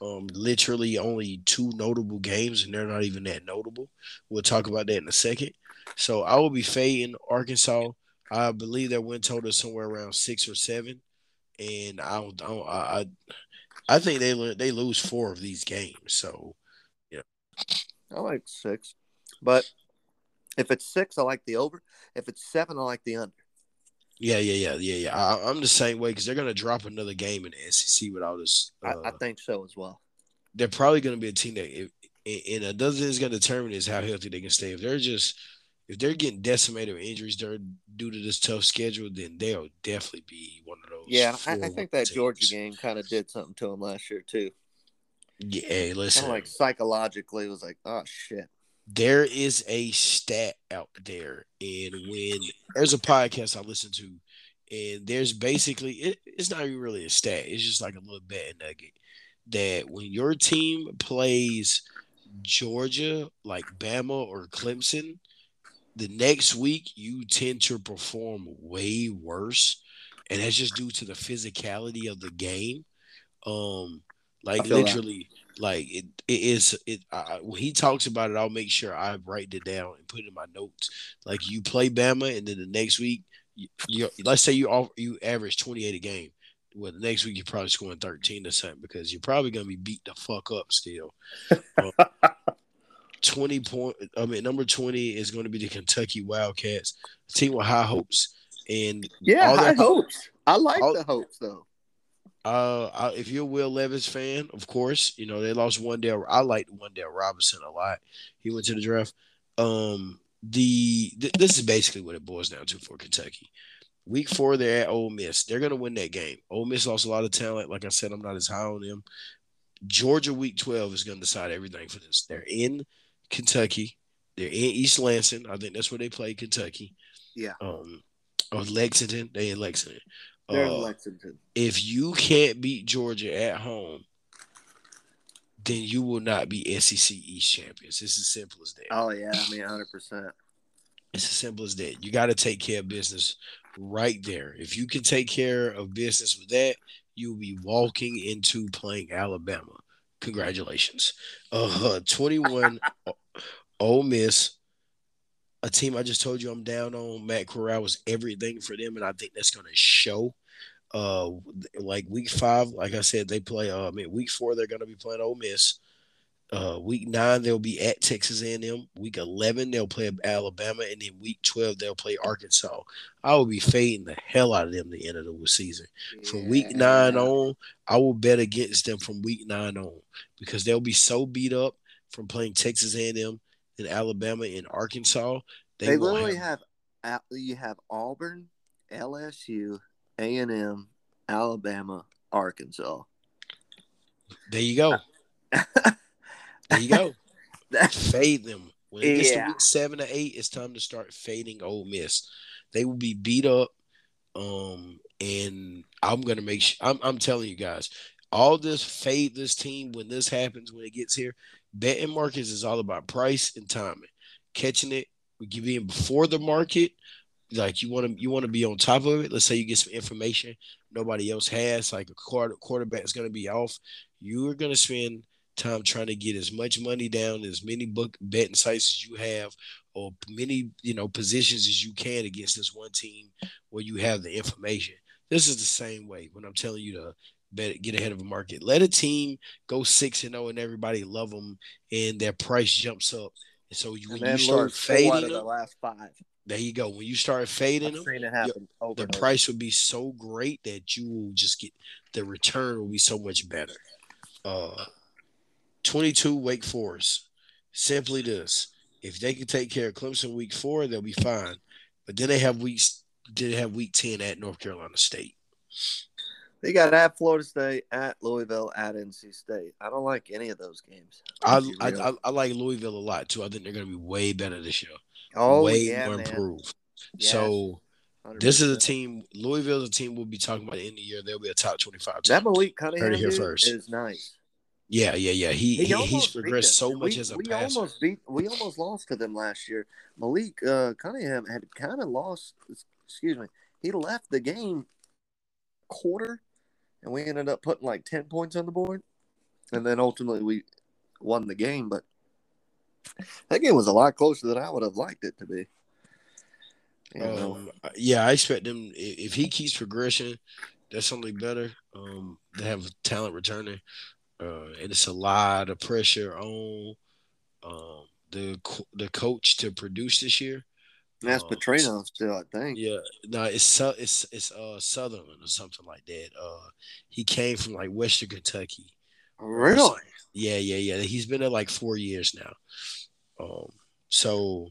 Um, literally only two notable games, and they're not even that notable. We'll talk about that in a second. So I will be fading Arkansas. I believe their win total is somewhere around six or seven, and I don't. I don't- I, I I think they they lose four of these games. So yeah, I like six. But if it's six, I like the over. If it's seven, I like the under. yeah, yeah, yeah, yeah, yeah. I, I'm the same way because they're gonna drop another game in the SEC with all this. Uh, I, I think so as well. they're probably gonna be a team that, if, and another thing that's gonna determine is how healthy they can stay. If they're just if they're getting decimated with injuries due to this tough schedule, then they'll definitely be one of those. Yeah, I, I think that teams. Georgia game kind of did something to them last year too. Yeah, listen. of like psychologically, it was like, oh shit. There is a stat out there, and when there's a podcast I listen to, and there's basically it, it's not even really a stat; it's just like a little betting nugget that when your team plays Georgia, like Bama or Clemson, the next week you tend to perform way worse, and that's just due to the physicality of the game. Um, like literally that. Like it, it is. It I, when he talks about it, I'll make sure I write it down and put it in my notes. Like you play Bama, and then the next week, you, you let's say you off, you average twenty eight a game. Well, the next week you're probably scoring thirteen or something because you're probably gonna be beat the fuck up still. Um, [LAUGHS] twenty point. I mean, number twenty is going to be the Kentucky Wildcats, a team with high hopes. And Yeah, all high hopes. I like all- the hopes though. Uh, I- if you're a Will Levis fan, of course, you know they lost Wan'Dale. I like Wan'Dale Robinson a lot. He went to the draft. Um, the th- this is basically what it boils down to for Kentucky. Week four, they're at Ole Miss. They're gonna win that game. Ole Miss lost a lot of talent. Like I said, I'm not as high on them. Georgia week 12 is gonna decide everything for this. They're in Kentucky. They're in East Lansing. I think that's where they play Kentucky. Yeah. Um, or Lexington. They in Lexington. They're Uh, in Lexington. if you can't beat Georgia at home, then you will not be SEC East champions. It's as simple as that. Oh yeah, I mean, hundred percent. It's as simple as that. You got to take care of business right there. If you can take care of business with that, you'll be walking into playing Alabama. Congratulations. Uh, 21 [LAUGHS] Ole Miss, a team I just told you I'm down on. Matt Corral was everything for them, and I think that's going to show. Uh, like week five, like I said, they play. Uh, I mean, week four they're going to be playing Ole Miss. Uh, week nine they'll be at Texas A&M. Week eleven they'll play Alabama, and then week twelve they'll play Arkansas. I will be fading the hell out of them the end of the season. From week nine on, I will bet against them from week nine on because they'll be so beat up from playing Texas A&M and Alabama and Arkansas. They, they literally have, have you have Auburn, LSU, A&M, Alabama, Arkansas. There you go. [LAUGHS] there you go. Fade them. When it gets yeah. to week seven or eight, it's time to start fading Ole Miss. They will be beat up. Um, and I'm gonna make sure I'm, I'm telling you guys, all this fade this team when this happens, when it gets here, betting markets is all about price and timing. Catching it, we give in before the market. Like you want to you want to be on top of it. Let's say you get some information nobody else has, like a quarter quarterback is going to be off. You are going to spend time trying to get as much money down as many book betting sites as you have or many you know positions as you can against this one team where you have the information this is the same way when i'm telling you to bet get ahead of a market let a team go 6 and 0 and everybody love them and their price jumps up and so you, when you start fading them, the last five there you go. When you start fading them, the price will be so great that you will just get the return will be so much better. Uh, 22 Wake Forest. Simply this. If they can take care of Clemson week four, they'll be fine. But then they have weeks did have week 10 at North Carolina State. They got at Florida State, at Louisville, at NC State. I don't like any of those games. I I, I, I, like Louisville a lot too. I think they're going to be way better this year. Oh, way yeah, more man. improved. So 100%. this is a team. Louisville is a team we'll be talking about in the the year. They'll be a top twenty-five. Team. That Malik Cunningham here first. is nice. Yeah, yeah, yeah. He, he, he he's progressed so much we, as a we passer. almost beat we almost lost to them last year. Malik uh, Cunningham had kind of lost. Excuse me. He left the game quarter, and we ended up putting like ten points on the board, and then ultimately we won the game. But that game was a lot closer than I would have liked it to be. You know? um, yeah, I expect them if he keeps progression, that's something better. Um, they have a talent returning. Uh, and it's a lot of pressure on um, the the coach to produce this year. That's um, Petrino still, I think. Yeah, no, it's it's it's uh Sutherland or something like that. Uh, he came from like Western Kentucky. Really? Yeah, yeah, yeah. He's been there like four years now. Um, so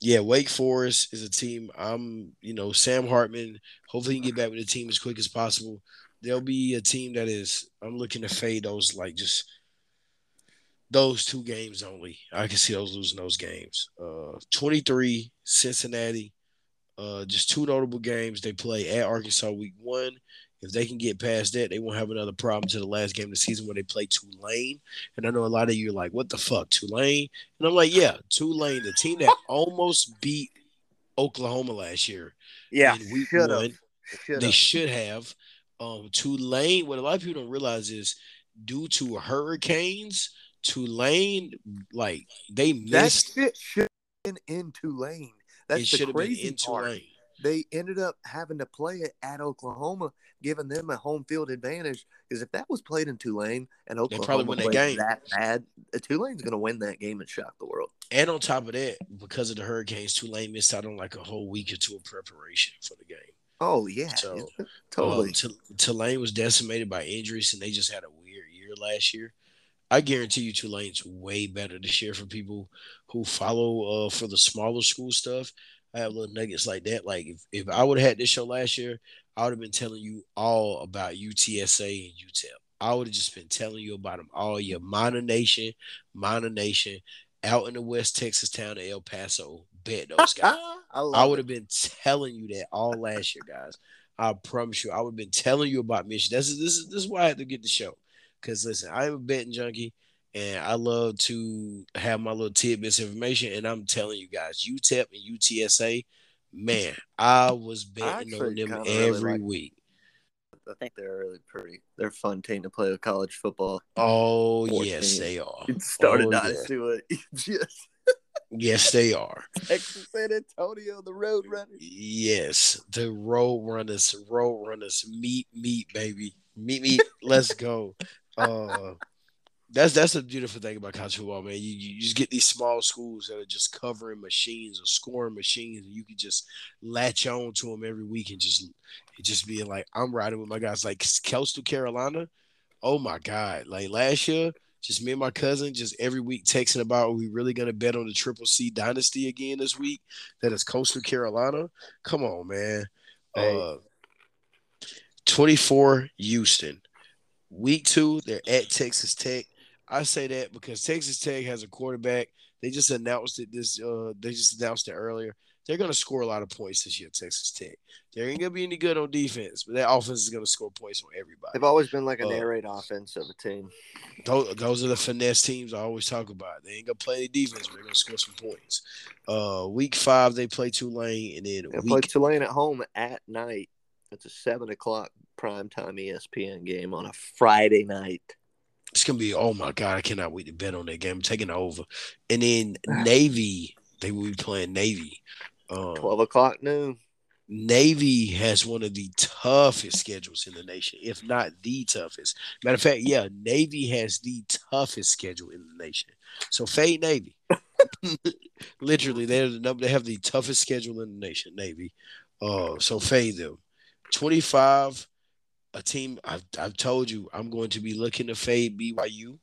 yeah, Wake Forest is a team. I'm, you know, Sam Hartman. Hopefully, he can get back with the team as quick as possible there'll be a team that is I'm looking to fade those like just those two games only. I can see those losing those games. Uh 23 Cincinnati. Uh just two notable games. They play at Arkansas week one. If they can get past that, they won't have another problem to the last game of the season where they play Tulane. And I know a lot of you are like, what the fuck, Tulane? And I'm like, yeah, Tulane, the team that [LAUGHS] almost beat Oklahoma last year. Yeah, week one. They should have um, Tulane, what a lot of people don't realize is due to hurricanes, Tulane, like they missed. That shit should have been in Tulane. That's it the crazy part. Tulane. They ended up having to play it at Oklahoma, giving them a home field advantage. Because if that was played in Tulane and Oklahoma probably win that game that bad, uh, Tulane's going to win that game and shock the world. And on top of that, because of the hurricanes, Tulane missed out on like a whole week or two of preparation for the game. Oh yeah, so totally. Um, Tulane was decimated by injuries, and they just had a weird year last year. I guarantee you, Tulane's way better this year for people who follow uh, for the smaller school stuff. I have little nuggets like that. Like if, if I would have had this show last year, I would have been telling you all about UTSA and UTEP. I would have just been telling you about them all. Your Miner Nation, Miner Nation, out in the West Texas town of El Paso, bet [LAUGHS] those guys. I, I would have been telling you that all last year, guys. I promise you, I would have been telling you about Michigan. This is this is this is why I had to get the show. Cause listen, I'm a betting junkie and I love to have my little tidbits information. And I'm telling you guys, UTEP and UTSA, man, I was [LAUGHS] betting I on them every really like, week. I think they're really pretty. They're fun team to play with college football. Oh yes, they [LAUGHS] are. It started oh, not yeah. to [LAUGHS] it. Just Yes, they are. Texas San Antonio, the Road Runners. Yes, the Road Runners. Road Runners. Meet, meet, baby. Meet, meet. Let's go. Uh, That's that's the beautiful thing about college football, man. You, you just get these small schools that are just covering machines or scoring machines, and you can just latch on to them every week and just just being like, I'm riding with my guys. Like Coastal Carolina, oh my god! Like last year, just me and my cousin, just every week texting about are we really gonna bet on the Triple C Dynasty again this week? That is Coastal Carolina. Come on, man. Hey. Uh, 24 Houston. Week two, they're at Texas Tech. I say that because Texas Tech has a quarterback. They just announced it this. Uh, they just announced it earlier. They're going to score a lot of points this year. Texas Tech. They ain't going to be any good on defense, but that offense is going to score points on everybody. They've always been like an uh, air raid offense of a team. Those, those are the finesse teams I always talk about. They ain't going to play any defense, but they're going to score some points. Uh, week five, they play Tulane, and then they week... play Tulane at home at night. It's a seven o'clock primetime ESPN game on a Friday night. It's gonna be oh my god, I cannot wait to bet on that game. I'm taking over. And then Navy, they will be playing Navy. Um, Twelve o'clock noon. Navy has one of the toughest schedules in the nation, if not the toughest. Matter of fact, yeah, Navy has the toughest schedule in the nation. So fade Navy. [LAUGHS] Literally, they're the number. They have the toughest schedule in the nation, Navy. Uh, so fade them. Twenty five a team I've, I've told you I'm going to be looking to fade BYU,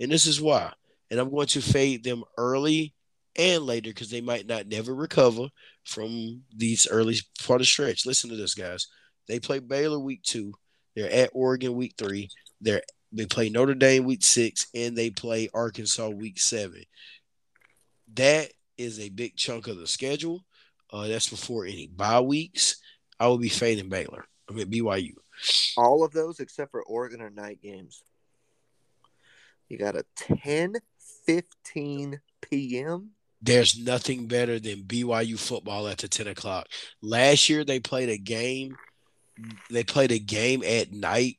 and this is why. And I'm going to fade them early and later because they might not never recover from these early part of stretch. Listen to this, guys. They play Baylor week two. They're at Oregon week three. They're they play Notre Dame week six, and they play Arkansas week seven. That is a big chunk of the schedule. Uh, that's before any bye weeks. I will be fading Baylor. I mean BYU. All of those except for Oregon are night games. You got a 10 15 p.m. There's nothing better than BYU football at the 10 o'clock. Last year they played a game. They played a game at night,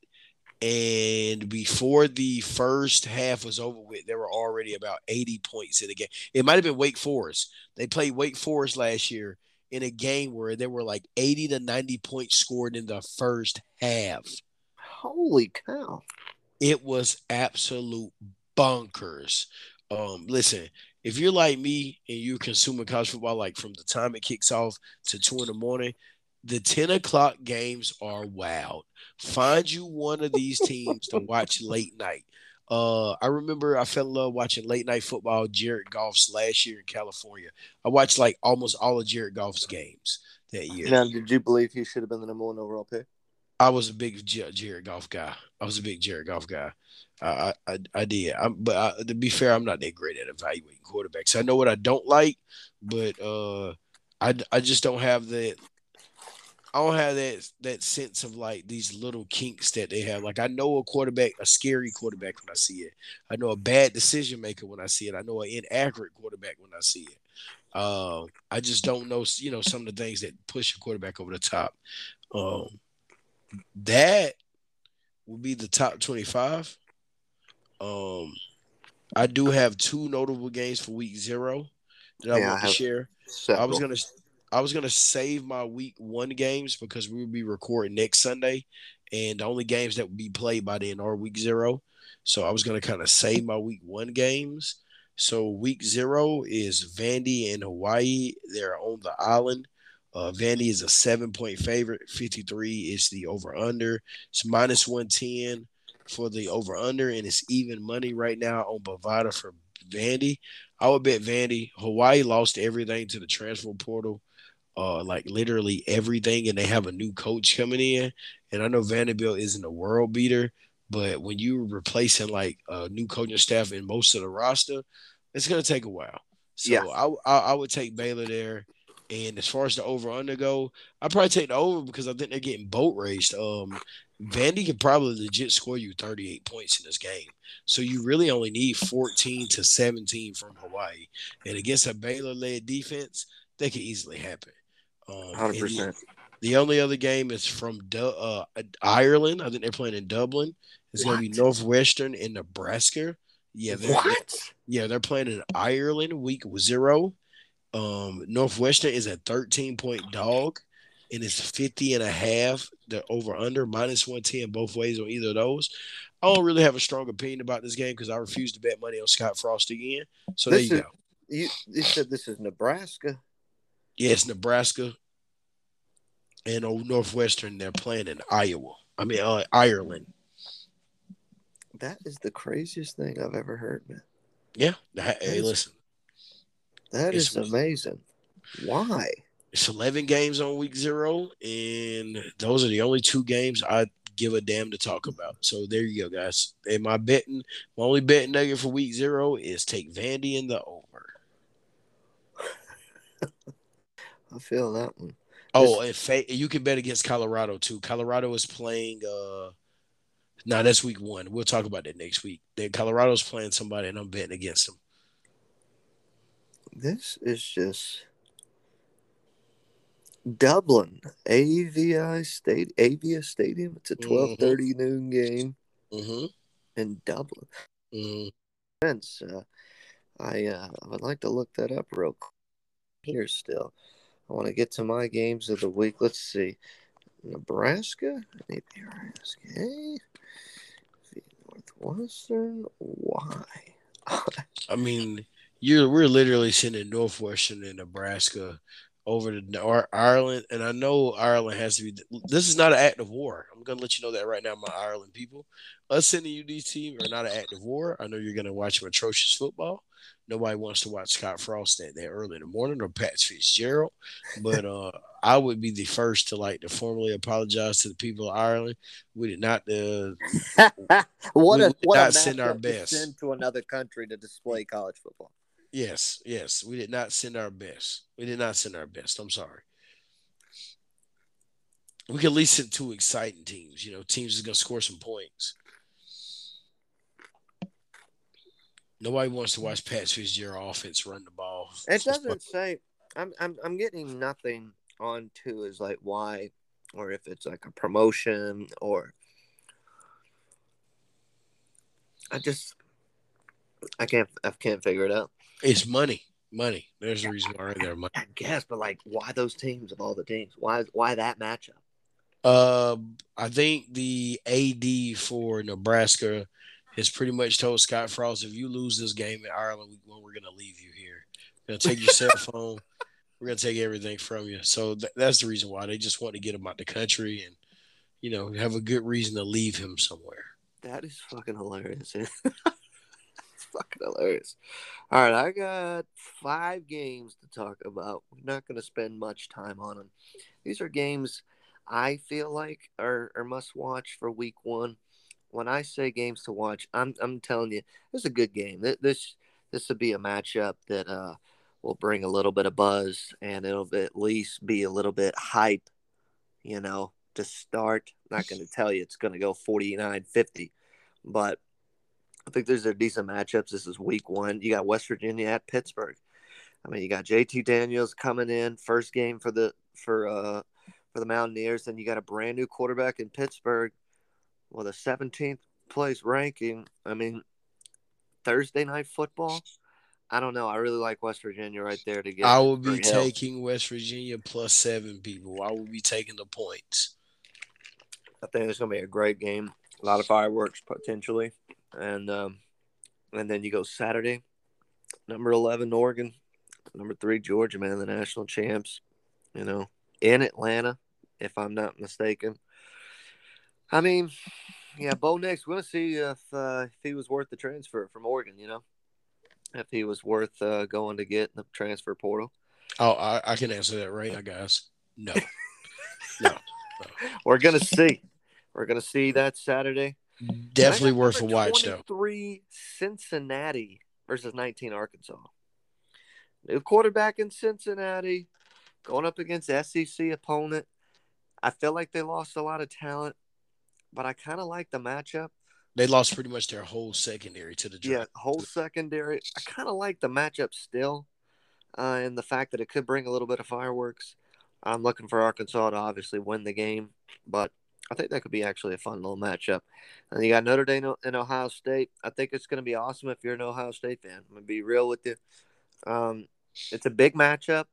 and before the first half was over with, there were already about 80 points in the game. It might have been Wake Forest. They played Wake Forest last year, in a game where there were like 80 to 90 points scored in the first half. Holy cow. It was absolute bonkers. Um, listen, if you're like me and you're consuming college football like from the time it kicks off to two in the morning, the 10 o'clock games are wild. Find you one of these teams to watch late night. Uh, I remember I fell in love watching late night football, Jared Goff's last year in California. I watched like almost all of Jared Goff's games that year. Now, did you believe he should have been the number one overall pick? I was a big Jared Goff guy. I was a big Jared Goff guy. I I, I did. I'm, but I, to be fair, I'm not that great at evaluating quarterbacks. I know what I don't like, but uh, I I just don't have that I don't have that that sense of like these little kinks that they have. Like I know a quarterback, a scary quarterback when I see it. I know a bad decision maker when I see it. I know an inaccurate quarterback when I see it. Uh, I just don't know, you know, some of the things that push a quarterback over the top. Um, that would be the top twenty-five. Um, I do have two notable games for week zero that I want to share. Several. I was gonna I was gonna save my week one games because we will be recording next Sunday, and the only games that will be played by then are week zero. So I was gonna kind of save my week one games. So week zero is Vandy and Hawaii. They're on the island. Uh, Vandy is a seven point favorite. 53 is the over under. It's minus 110 for the over under, and it's even money right now on Bovada for Vandy. I would bet Vandy. Hawaii lost everything to the transfer portal uh, like literally everything, and they have a new coach coming in. And I know Vanderbilt isn't a world beater, but when you're replacing like a new coaching staff in most of the roster, it's gonna take a while. So yeah. I, I, I would take Baylor there. And as far as the over under go, I probably take the over because I think they're getting boat raced. Um, Vandy can probably legit score you 38 points in this game. So you really only need 14 to 17 from Hawaii. And against a Baylor led defense, that could easily happen. Um, Hundred percent. The only other game is from uh, Ireland. I think they're playing in Dublin. It's going to be Northwestern in Nebraska. Yeah, they're, what? yeah, they're playing in Ireland week zero. Um, Northwestern is a 13 point dog, and it's 50 and a half. The over under minus 110 both ways on either of those. I don't really have a strong opinion about this game because I refuse to bet money on Scott Frost again. So This there you is- go. You, you said this is Nebraska. Yes, Nebraska and Old Northwestern. They're playing in Iowa. I mean, uh, Ireland. That is the craziest thing I've ever heard, man. Yeah. Hey, listen, That is amazing. Why? it's 11 games on week zero, and those are the only two games I give a damn to talk about. So there you go, guys. And my betting, my only betting nugget for week zero is take Vandy in the over. I feel that one. Oh, and fa- you can bet against Colorado too. Colorado is playing. uh No, that's week one. We'll talk about that next week. Then Colorado's playing somebody, and I'm betting against them. This is just Dublin, AVI State, Aviva Stadium. It's a Mm-hmm. twelve thirty noon game Mm-hmm. in Dublin. mm-hmm. Uh, I uh, I would like to look that up real quick. Here still, I want to get to my games of the week. Let's see, Nebraska, Nebraska? Northwestern. Why? [LAUGHS] Oh, I mean, you're we're literally sending Northwestern and Nebraska over to Ireland, and I know Ireland has to be. This is not an act of war. I'm gonna let you know that right now, my Ireland people. Us sending the teams are not an act of war. I know you're gonna watch some atrocious football. Nobody wants to watch Scott Frost that, that early in the morning or Pat Fitzgerald, but [LAUGHS] uh, I would be the first to like to formally apologize to the people of Ireland. We did not uh, [LAUGHS] what a what a send our best. send to another country to display college football. Yes, yes. We did not send our best. We did not send our best. I'm sorry. We could at least send two exciting teams, you know, teams is gonna score some points. Nobody wants to watch Pat Fitzgerald offense run the ball. It doesn't say. I'm I'm I'm getting nothing on to is like why, or if it's like a promotion or. I just, I can't I can't figure it out. It's money. Money. There's a reason why there. Money. I guess, but like, why those teams of all the teams? Why why that matchup? Uh, I think the AD for Nebraska has pretty much told Scott Frost, if you lose this game in Ireland, we, well, we're going to leave you here. We're going to take your cell [LAUGHS] phone. We're going to take everything from you. So th- that's the reason why they just want to get him out the country and, you know, have a good reason to leave him somewhere. That is fucking hilarious. [LAUGHS] it's fucking hilarious. All right, I got five games to talk about. We're not going to spend much time on them. These are games I feel like are, are must watch for week one. When I say games to watch, I'm I'm telling you, this is a good game. Th- This this would be a matchup that uh will bring a little bit of buzz and it'll at least be a little bit hype, you know, to start. not going [LAUGHS] to tell you it's going to go 49 50, but I think there's a decent matchups. This is week one. You got West Virginia at Pittsburgh. I mean, you got JT Daniels coming in first game for the for uh for the Mountaineers. Then you got a brand new quarterback in Pittsburgh with a 17th place ranking. I mean, Thursday night football. I don't know. I really like West Virginia right there to get. I will be Hill. taking West Virginia plus seven people. I will be taking the points. I think it's going to be a great game. A lot of fireworks potentially, and um, and then you go Saturday, number eleven Oregon, number three Georgia, man, the national champs. You know, in Atlanta, if I'm not mistaken. I mean, yeah, Bo Nix. We're gonna see if uh, if he was worth the transfer from Oregon. You know, if he was worth uh, going to get in the transfer portal. Oh, I, I can answer that right now, guys. No. [LAUGHS] No. We're gonna see. We're gonna see that Saturday. Definitely worth a watch, though. 23 Cincinnati versus 19 Arkansas. New quarterback in Cincinnati going up against SEC opponent. I feel like they lost a lot of talent, but I kind of like the matchup. They lost pretty much their whole secondary to the Yeah, whole secondary. I kind of like the matchup still, uh, and the fact that it could bring a little bit of fireworks. I'm looking for Arkansas to obviously win the game, but I think that could be actually a fun little matchup. And you got Notre Dame and Ohio State. I think it's going to be awesome if you're an Ohio State fan. I'm going to be real with you. Um, it's a big matchup,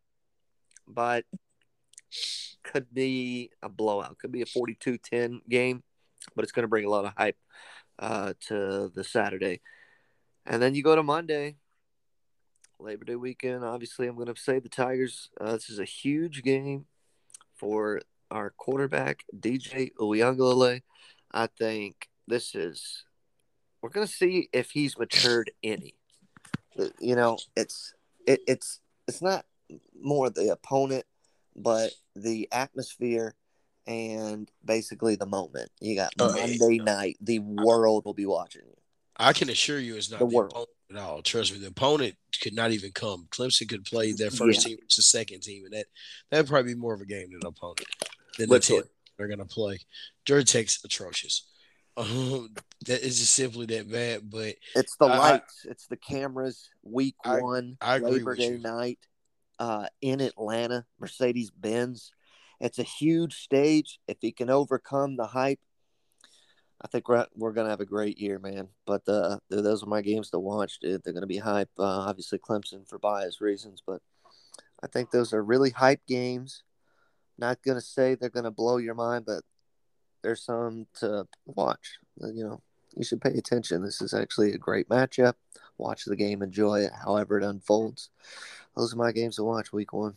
but could be a blowout. Could be a 42-10 game, but it's going to bring a lot of hype uh, to the Saturday, and then you go to Monday, Labor Day weekend. Obviously, I'm going to say the Tigers. Uh, this is a huge game for our quarterback DJ Uiagalelei. I think this is. We're going to see if he's matured any. You know, it's it, it's it's not more the opponent, but the atmosphere and basically the moment. You got Oh, Monday night. The world will be watching you. I can assure you it's not The the, world. opponent at all. Trust me, the opponent could not even come. Clemson could play their first Yeah. team, it's the second team, and that that'd probably be more of a game than an opponent than the ten they're gonna play. Georgia Tech's atrocious. [LAUGHS] Um, that is just simply that bad. But It's the I- lights. it's the cameras. Week I- one, I agree Labor with Day you. night, uh, in Atlanta, Mercedes Benz. It's a huge stage. If he can overcome the hype, I think we're we're gonna have a great year, man. But uh, those are my games to watch, dude. They're gonna be hype. Uh, obviously, Clemson for bias reasons, but I think those are really hype games. Not gonna say they're gonna blow your mind, but there's some to watch. Uh, You know, you should pay attention. This is actually a great matchup. Watch the game, enjoy it, however it unfolds. Those are my games to watch week one.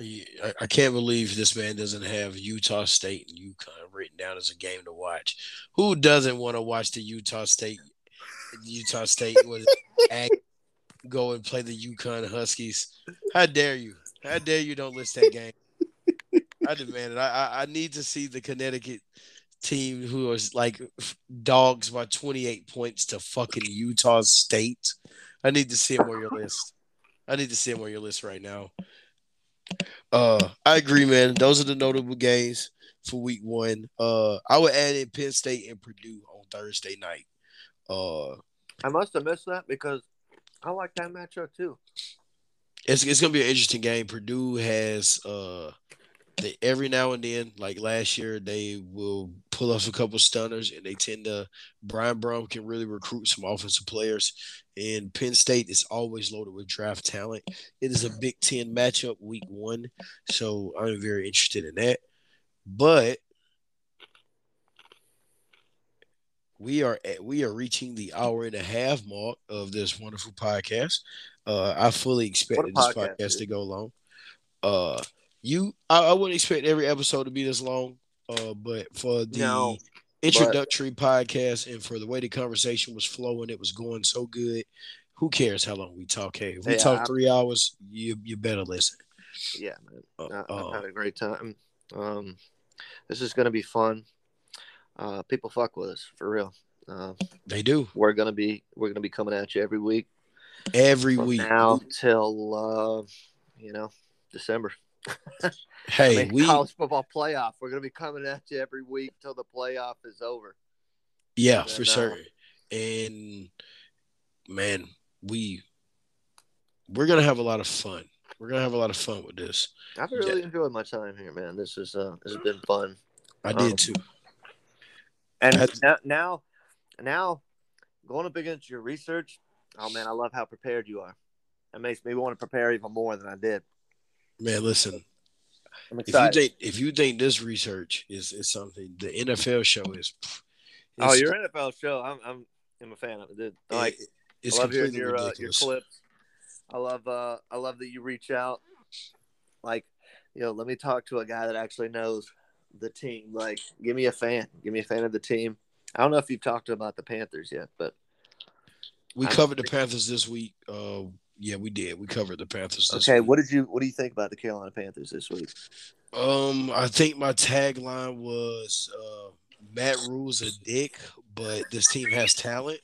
I, can't believe this man doesn't have Utah State and UConn written down as a game to watch. Who doesn't want to watch the Utah State Utah State was [LAUGHS] go and play the UConn Huskies? How dare you? How dare you don't list that game? I demand it. I, I I need to see the Connecticut team who was like dogs by 28 points to fucking Utah State. I need to see them on your list. I need to see them on your list right now. Uh, I agree, man. Those are the notable games for week one. Uh, I would add in Penn State and Purdue on Thursday night. Uh, I must have missed that because I like that matchup too. it's it's gonna be an interesting game. Purdue has uh, they, every now and then, like last year, they will pull off a couple stunners, and they tend to. Brian Brohm can really recruit some offensive players, and Penn State is always loaded with draft talent. It is a Big Ten matchup, week one, so I'm very interested in that. But we are at, we are reaching the hour and a half mark of this wonderful podcast. Uh, I fully expected this podcast, to go long. Uh, you, I, I wouldn't expect every episode to be this long. Uh, but for the introductory podcast and for the way the conversation was flowing, it was going so good. Who cares how long we talk? Hey, if we Yeah, talk I- three hours, you you better listen. Yeah, man. Uh, I, uh, had a great time. Um, this is gonna be fun. Uh, people fuck with us for real. Uh, they do we're gonna be we're gonna be coming at you every week every week. now till uh, you know December. Hey, I mean, we college football playoff. We're gonna be coming at you every week till the playoff is over. Yeah, And for uh, sure. And man, we we're gonna have a lot of fun. We're gonna have a lot of fun with this. I've really enjoyed my time here, man. This is uh, this has been fun. I Um, did too. And That's- now, now, now, going up against your research. Oh man, I love how prepared you are. It makes me want to prepare even more than I did. Man, listen, I'm if you think if you think this research is, is something, the NFL show is oh, your NFL show. I'm I'm I'm a fan of it. I Like it- I love hearing your uh, your clips. I love uh I love that you reach out. Like, you know, let me talk to a guy that actually knows the team. Like, give me a fan. Give me a fan of the team. I don't know if you've talked about the Panthers yet, but we I'm- covered the Panthers this week. Uh, yeah, we did. We covered the Panthers this okay. week. What did you What do you think about the Carolina Panthers this week? Um, I think my tagline was uh, Matt Rhule's a dick, but this team has talent.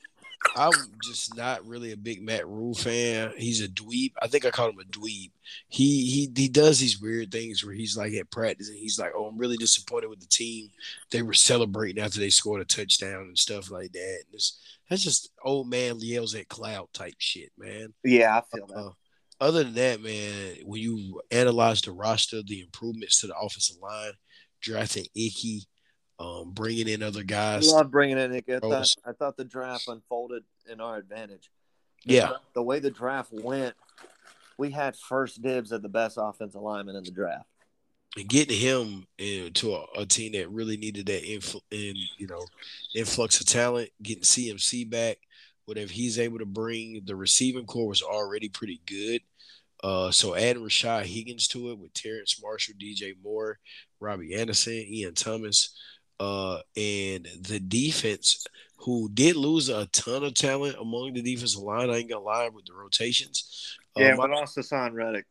I'm just not really a big Matt Rhule fan. He's a dweeb. I think I called him a dweeb. He he he does these weird things where he's like at practice and he's like, "Oh, I'm really disappointed with the team. They were celebrating after they scored a touchdown and stuff like that." And it's, that's just old man yells at cloud type shit, man. Yeah, I feel that. Uh, other than that, man, when you analyze the roster, the improvements to the offensive line, drafting Ickey, um, bringing in other guys. love bringing in Nick. I thought, I thought the draft unfolded in our advantage. Yeah, The way the draft went, we had first dibs at the best offensive lineman in the draft. and getting him into a, a, team that really needed that infl- in you know influx of talent, getting CMC back, whatever he's able to bring. The receiving corps was already pretty good. Uh, so adding Rashad Higgins to it with Terrace Marshall, DJ Moore, Robbie Anderson, Ian Thomas, uh, and the defense, who did lose a ton of talent among the defensive line. I ain't gonna lie with the rotations. Yeah, um, we lost Haason Reddick.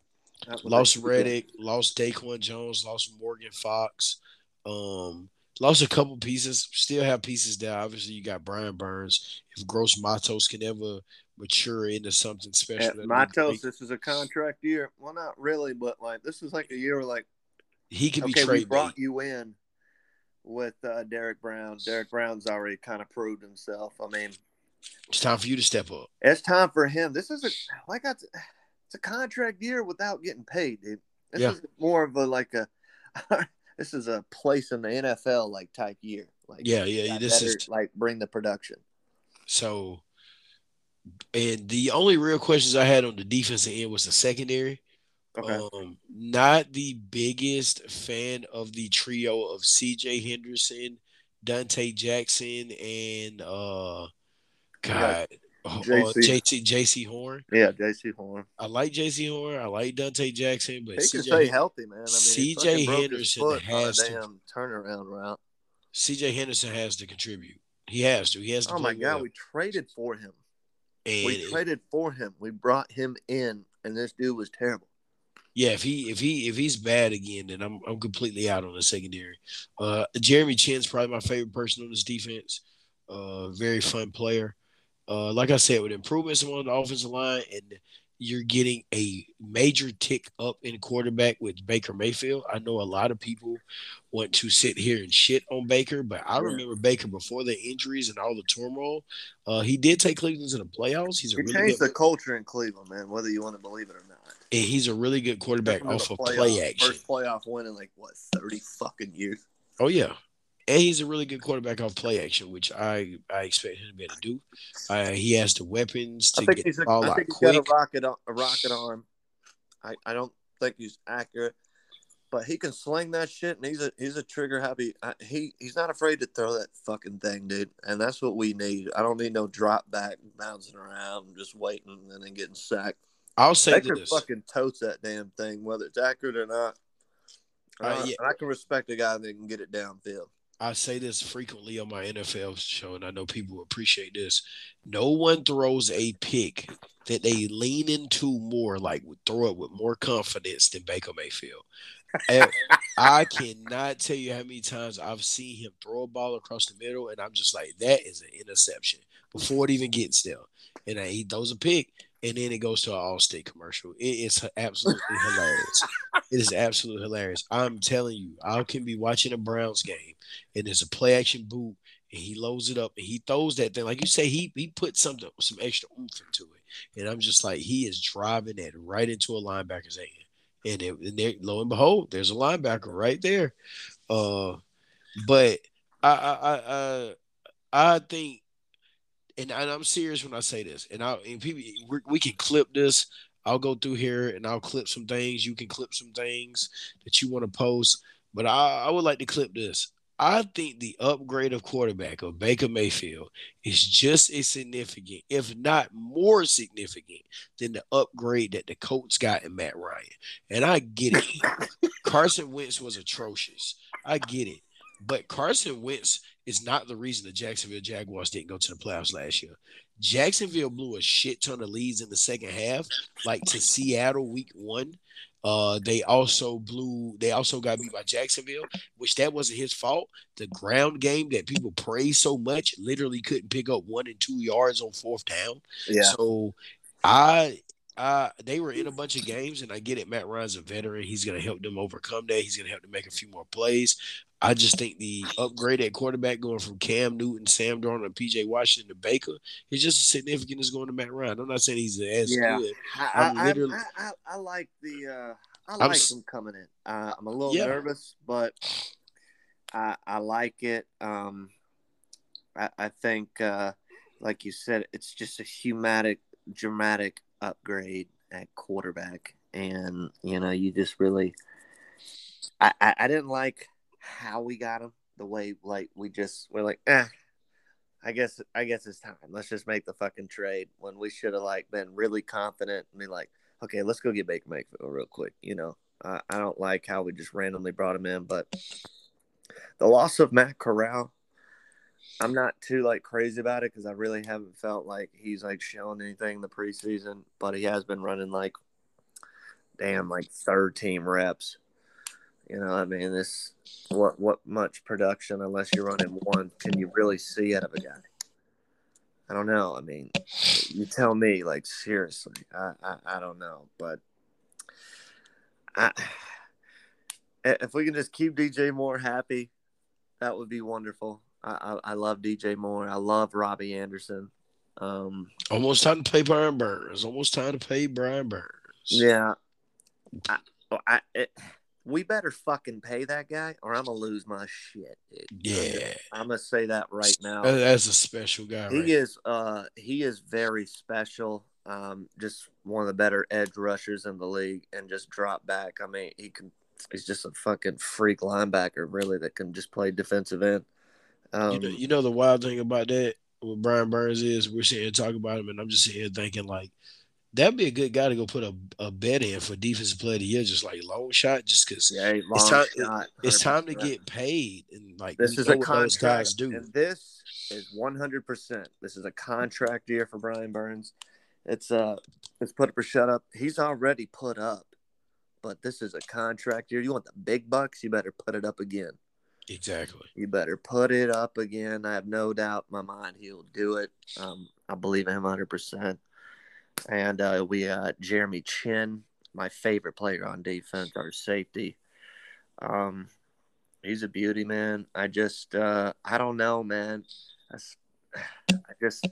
Lost Reddick, lost Daquan Jones, lost Morgan Fox, um, lost a couple pieces. Still have pieces there. Obviously, you got Brian Burns. If Gross Matos can ever mature into something special, Matos, this is a contract year. Well, not really, but like this is like a year where like he can okay, be trade. We brought you in with uh, Derrick Brown. Derrick Brown's already kind of proved himself. I mean, it's time for you to step up. It's time for him. This is a like I, it's a contract year without getting paid, dude. This yeah. is more of a like a. [LAUGHS] this is a place in the NFL like type year. Like yeah, yeah. This better, is like bring the production. So, and the only real questions I had on the defensive end was the secondary. Okay. Um, not the biggest fan of the trio of C.J. Henderson, Donte Jackson, and uh, God, uh, JC. JC Horn. Yeah, Jaycee Horn. I like Jaycee Horn. I like Donte Jackson, but he can stay healthy, man. I mean, CJ Henderson has to damn turnaround route. CJ Henderson has to contribute. He has to. He has to. Oh my god, well. we traded for him. And we traded for him. We brought him in, and this dude was terrible yeah, if he if he if he's bad again, then I'm I'm completely out on the secondary. Uh, Jeremy Chinn's probably my favorite person on this defense. Uh, very fun player. Uh, like I said, with improvements on the offensive line, and you're getting a major tick up in quarterback with Baker Mayfield. I know a lot of people want to sit here and shit on Baker, but I remember Baker before the injuries and all the turmoil. Uh, he did take Cleveland to the playoffs. He's a he really changed good, the culture in Cleveland, man. Whether you want to believe it or not, and he's a really good quarterback off of playoff, play action. First playoff win in like what thirty fucking years. Oh yeah, and he's a really good quarterback off play action, which I I expect him to be able to do. Uh, he has the weapons to get he's a, ball I think he's quick. got a rocket a rocket arm. I, I don't think he's accurate, but he can sling that shit, and he's a he's a trigger happy. He he's not afraid to throw that fucking thing, dude, and that's what we need. I don't need no drop back bouncing around, just waiting and then getting sacked. I'll say Baker this: fucking totes that damn thing, whether it's accurate or not. Uh, yeah. I can respect a guy that can get it downfield. I say this frequently on my NFL show, and I know people appreciate this. No one throws a pick that they lean into more, like throw it with more confidence than Baker Mayfield. I cannot tell you how many times I've seen him throw a ball across the middle, and I'm just like, that is an interception before it even gets there. And he throws a pick, and then it goes to an Allstate commercial. It is absolutely hilarious. [LAUGHS] It is absolutely hilarious. I'm telling you, I can be watching a Browns game, and there's a play action boot, and he loads it up, and he throws that thing like you say. He he put something some extra oomph into it, and I'm just like he is driving it right into a linebacker's hand, and, it, and there, lo and behold, there's a linebacker right there. Uh, but I I I I think and, and I'm serious when I say this. And I and people we can clip this. I'll go through here and I'll clip some things. You can clip some things that you want to post. But I, I would like to clip this. I think the upgrade of quarterback of Baker Mayfield is just as significant, if not more significant, than the upgrade that the Colts got in Matt Ryan. And I get it. [LAUGHS] Carson Wentz was atrocious. I get it. But Carson Wentz is not the reason the Jacksonville Jaguars didn't go to the playoffs last year. Jacksonville blew a shit ton of leads in the second half, like to Seattle week one. Uh, they also blew. They also got beat by Jacksonville, which that wasn't his fault. The ground game that people praise so much literally couldn't pick up one and two yards on fourth down. Yeah. So I uh, they were in a bunch of games, and I get it. Matt Ryan's a veteran; he's going to help them overcome that. He's going to help them make a few more plays. I just think the upgrade at quarterback going from Cam Newton, Sam Darnold, and PJ Washington to Baker is just as significant as going to Matt Ryan. I'm not saying he's as yeah. good. I, I, I, I, I like the uh, I like I'm, him coming in. Uh, I'm a little yeah. nervous, but I I like it. Um, I, I think, uh, like you said, it's just a humatic, dramatic upgrade at quarterback, and you know, you just really I, I, I didn't like how we got him. The way like we just we're like, eh, I guess I guess it's time. Let's just make the fucking trade when we should have like been really confident and be like, okay, let's go get Baker Mayfield real quick. You know, uh, I don't like how we just randomly brought him in, but the loss of Matt Corral, I'm not too like crazy about it because I really haven't felt like he's like showing anything in the preseason, but he has been running like damn like third team reps. You know, I mean, this what what much production unless you're running one can you really see out of a guy? I don't know. I mean, you tell me. Like seriously, I I, I don't know, but I [SIGHS] if we can just keep DJ Moore happy, that would be wonderful. I, I, I love DJ Moore. I love Robbie Anderson. Um, almost time to pay Brian Burns. Almost time to pay Brian Burns. Yeah, I, I it, we better fucking pay that guy, or I'm gonna lose my shit. Dude. Yeah, I'm gonna say that right now. That's a special guy. He right? is. Uh, he is very special. Um, just one of the better edge rushers in the league, and just drop back. I mean, he can. He's just a fucking freak linebacker, really, that can just play defensive end. Um, you, know, you know the wild thing about that with Brian Burns is we're sitting here talking about him, and I'm just sitting here thinking like that'd be a good guy to go put a, a bet in for defensive player of the year, just like long shot, just because yeah, it's time. Shot, it's time to get paid, and like this is a contract. And this is 100. percent This is a contract year for Brian Burns. It's uh, it's put up or shut up. He's already put up, but this is a contract year. You want the big bucks? You better put it up again. Exactly. You better put it up again. I have no doubt in my mind he'll do it. Um, I believe in him 100. percent and uh, we uh, Jeremy Chinn, my favorite player on defense, our safety. Um, he's a beauty, man. I just uh, I don't know, man. I, [SIGHS] I just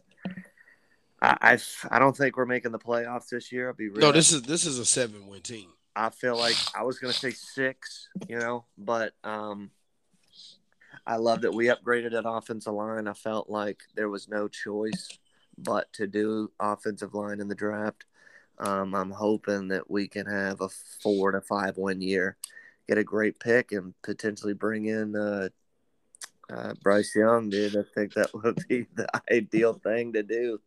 I, I I don't think we're making the playoffs this year. I'll be real. No, this is this is a seven win team. I feel like I was gonna say six, you know, but um, I love that we upgraded that offensive line. I felt like there was no choice but to do offensive line in the draft. Um, I'm hoping that we can have a four to five win year, get a great pick, and potentially bring in uh, uh, Bryce Young, dude. I think that [LAUGHS] would be the ideal thing to do.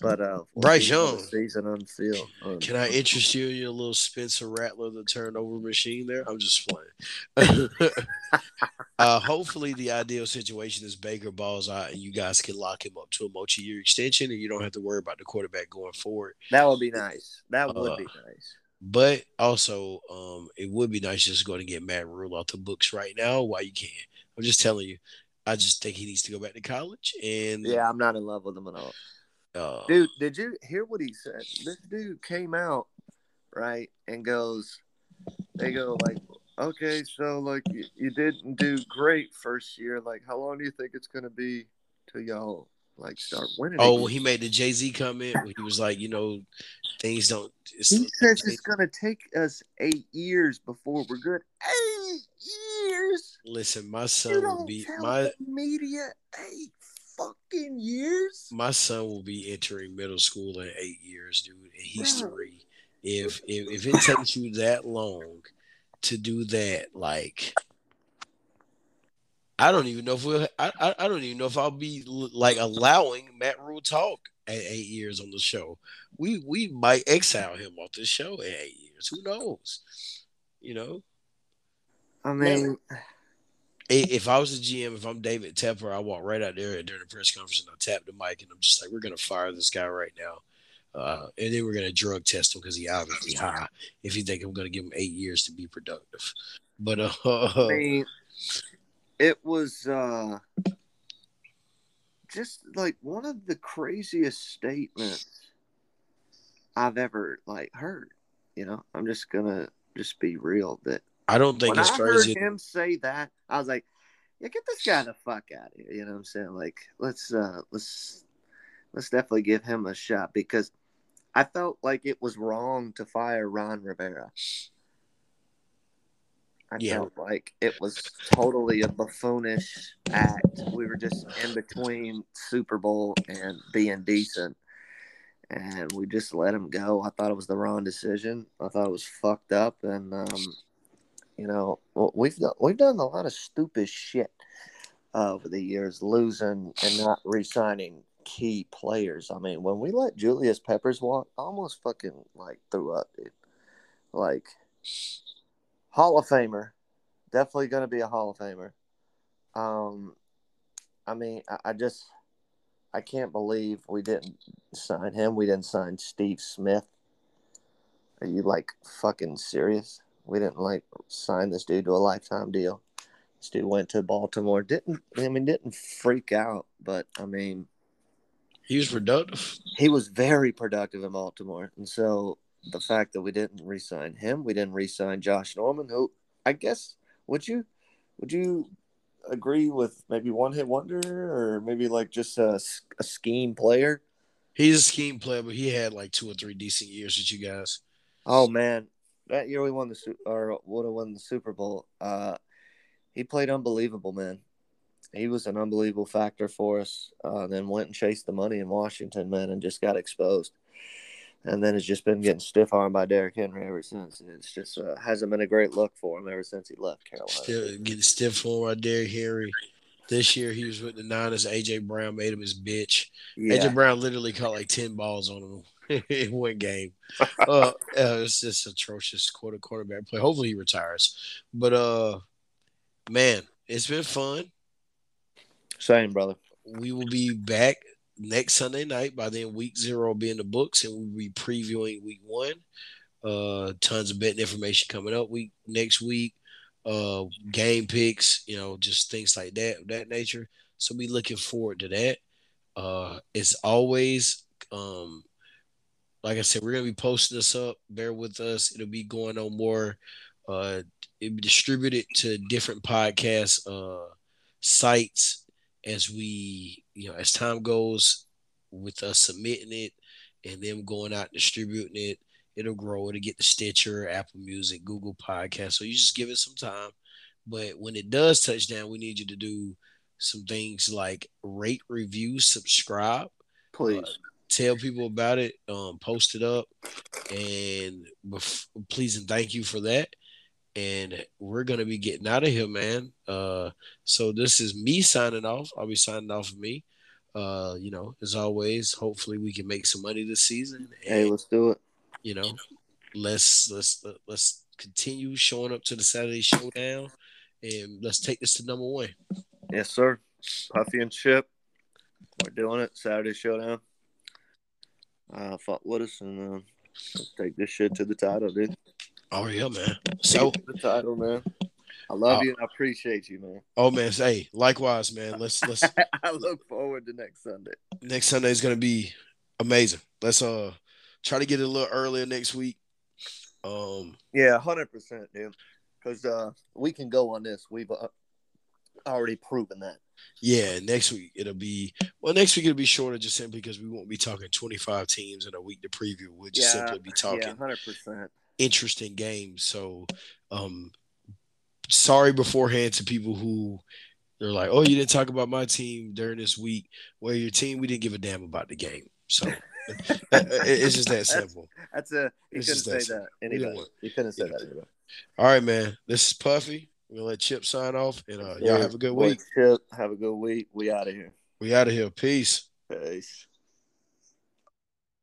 But uh, Bryce Young season on field. Um, Can I interest you in your little Spencer Rattler, the turnover machine? There, I'm just playing. [LAUGHS] uh, hopefully, the ideal situation is Baker balls out, and you guys can lock him up to a multi-year extension, and you don't have to worry about the quarterback going forward. That would be nice. That would uh, be nice. But also, um, it would be nice just going to get Matt Rhule off the books right now while you can. I'm just telling you. I just think he needs to go back to college. And yeah, I'm not in love with him at all. Uh, dude, did you hear what he said? This dude came out right and goes, they go like, okay, so like you, you didn't do great first year. Like, how long do you think it's gonna be till y'all like start winning? Oh, well, he made the Jay Z comment. he was like, you know, things don't. he says it's gonna take us eight years before we're good. Eight years. Listen, my son will be my media eight fucking years. My son will be entering middle school in eight years, dude, and he's Bro. three. If, if if it takes you that long to do that, like I don't even know if we'll. I, I don't even know if I'll be like allowing Matt Rhule talk at eight years on the show. We we might exile him off the show at eight years. Who knows? You know. I mean, if I was a GM, if I'm David Tepper, I walk right out there during the press conference and I tap the mic and I'm just like, we're gonna fire this guy right now. Uh, and then we're gonna drug test him because he obviously high. If you think I'm gonna give him eight years to be productive, but uh, I mean, it was uh, just like one of the craziest statements I've ever like heard. You know, I'm just gonna just be real that I don't think when it's I crazy. Heard him say that, I was like, "Yeah, get this guy the fuck out of here." You know what I'm saying? Like, let's uh, let's let's definitely give him a shot because I felt like it was wrong to fire Ron Rivera. I yeah. felt like it was totally a buffoonish act. We were just in between Super Bowl and being decent. And we just let him go. I thought it was the wrong decision. I thought it was fucked up. And um, you know, we've done, we've done a lot of stupid shit over the years, losing and not re-signing key players. I mean, when we let Julius Peppers walk, almost fucking like threw up, dude. Like Hall of Famer, definitely going to be a Hall of Famer. Um, I mean, I, I just I can't believe we didn't sign him. We didn't sign Steve Smith. Are you like fucking serious? We didn't like sign this dude to a lifetime deal. This dude went to Baltimore. Didn't I mean didn't freak out, but I mean he was productive. He was very productive in Baltimore. And so the fact that we didn't re-sign him, we didn't re-sign Josh Norman, who I guess would you would you agree with maybe one hit wonder or maybe like just a, a scheme player? He's a scheme player, but he had like two or three decent years with you guys. Oh man, that year we won the or would have won the Super Bowl. Uh, he played unbelievable, man. He was an unbelievable factor for us. Uh, then went and chased the money in Washington, man, and just got exposed. And then it's just been getting stiff armed by Derrick Henry ever since. And It's just uh, hasn't been a great look for him ever since he left Carolina. Still getting stiff armed by Derrick Henry. This year he was with the Niners. AJ Brown made him his bitch. Yeah. AJ Brown literally caught like ten balls on him [LAUGHS] in one game. [LAUGHS] uh, uh, it's just atrocious quarter quarterback play. Hopefully he retires. But uh, man, it's been fun. Same, brother. We will be back next Sunday night. By then, week zero will be in the books, and we'll be previewing week one. Uh, tons of betting information coming up week next week. Uh, game picks, you know, just things like that, that nature. So be looking forward to that. Uh, as always, um, like I said, we're gonna be posting this up. Bear with us. It'll be going on more. Uh, it'll be distributed to different podcast uh, sites as we, you know, as time goes with us submitting it and them going out distributing it. It'll grow. It'll get the Stitcher, Apple Music, Google Podcast. So you just give it some time. But when it does touch down, we need you to do some things like rate, review, subscribe. Please. Uh, tell people about it, um, post it up, and bef- please and thank you for that. And we're gonna be getting out of here, man. Uh, so this is me signing off. I'll be signing off of me. Uh, you know, as always, hopefully we can make some money this season. And, hey, let's do it. You know, let's let's let's continue showing up to the Saturday Showdown, and let's take this to number one. Yes, sir. Puffy and Chip, we're doing it. Saturday Showdown uh, fuck with us and uh, take this shit to the title, dude. Oh yeah, man. So the title, man. I love uh, you and I appreciate you, man. Oh man, hey, likewise, man. Let's let's. [LAUGHS] I look forward to next Sunday. Next Sunday is gonna be amazing. Let's uh try to get it a little earlier next week. Um. Yeah, hundred percent, dude. Because uh, we can go on this. We've uh, already proven that. Yeah, next week it'll be well. Next week it'll be shorter, just simply because we won't be talking twenty five teams in a week to preview. We'll just yeah, simply be talking hundred yeah, percent interesting games. So, um, sorry beforehand to people who they're like, "Oh, you didn't talk about my team during this week." Well, your team, we didn't give a damn about the game. So it's just that simple. That's, a you it's couldn't say that, that anybody. You couldn't say that anybody. All right, man. This is Puffy. We're gonna let Chip sign off, and uh, y'all have a good week. Chip, have a good week. We out of here. We out of here. Peace. Peace.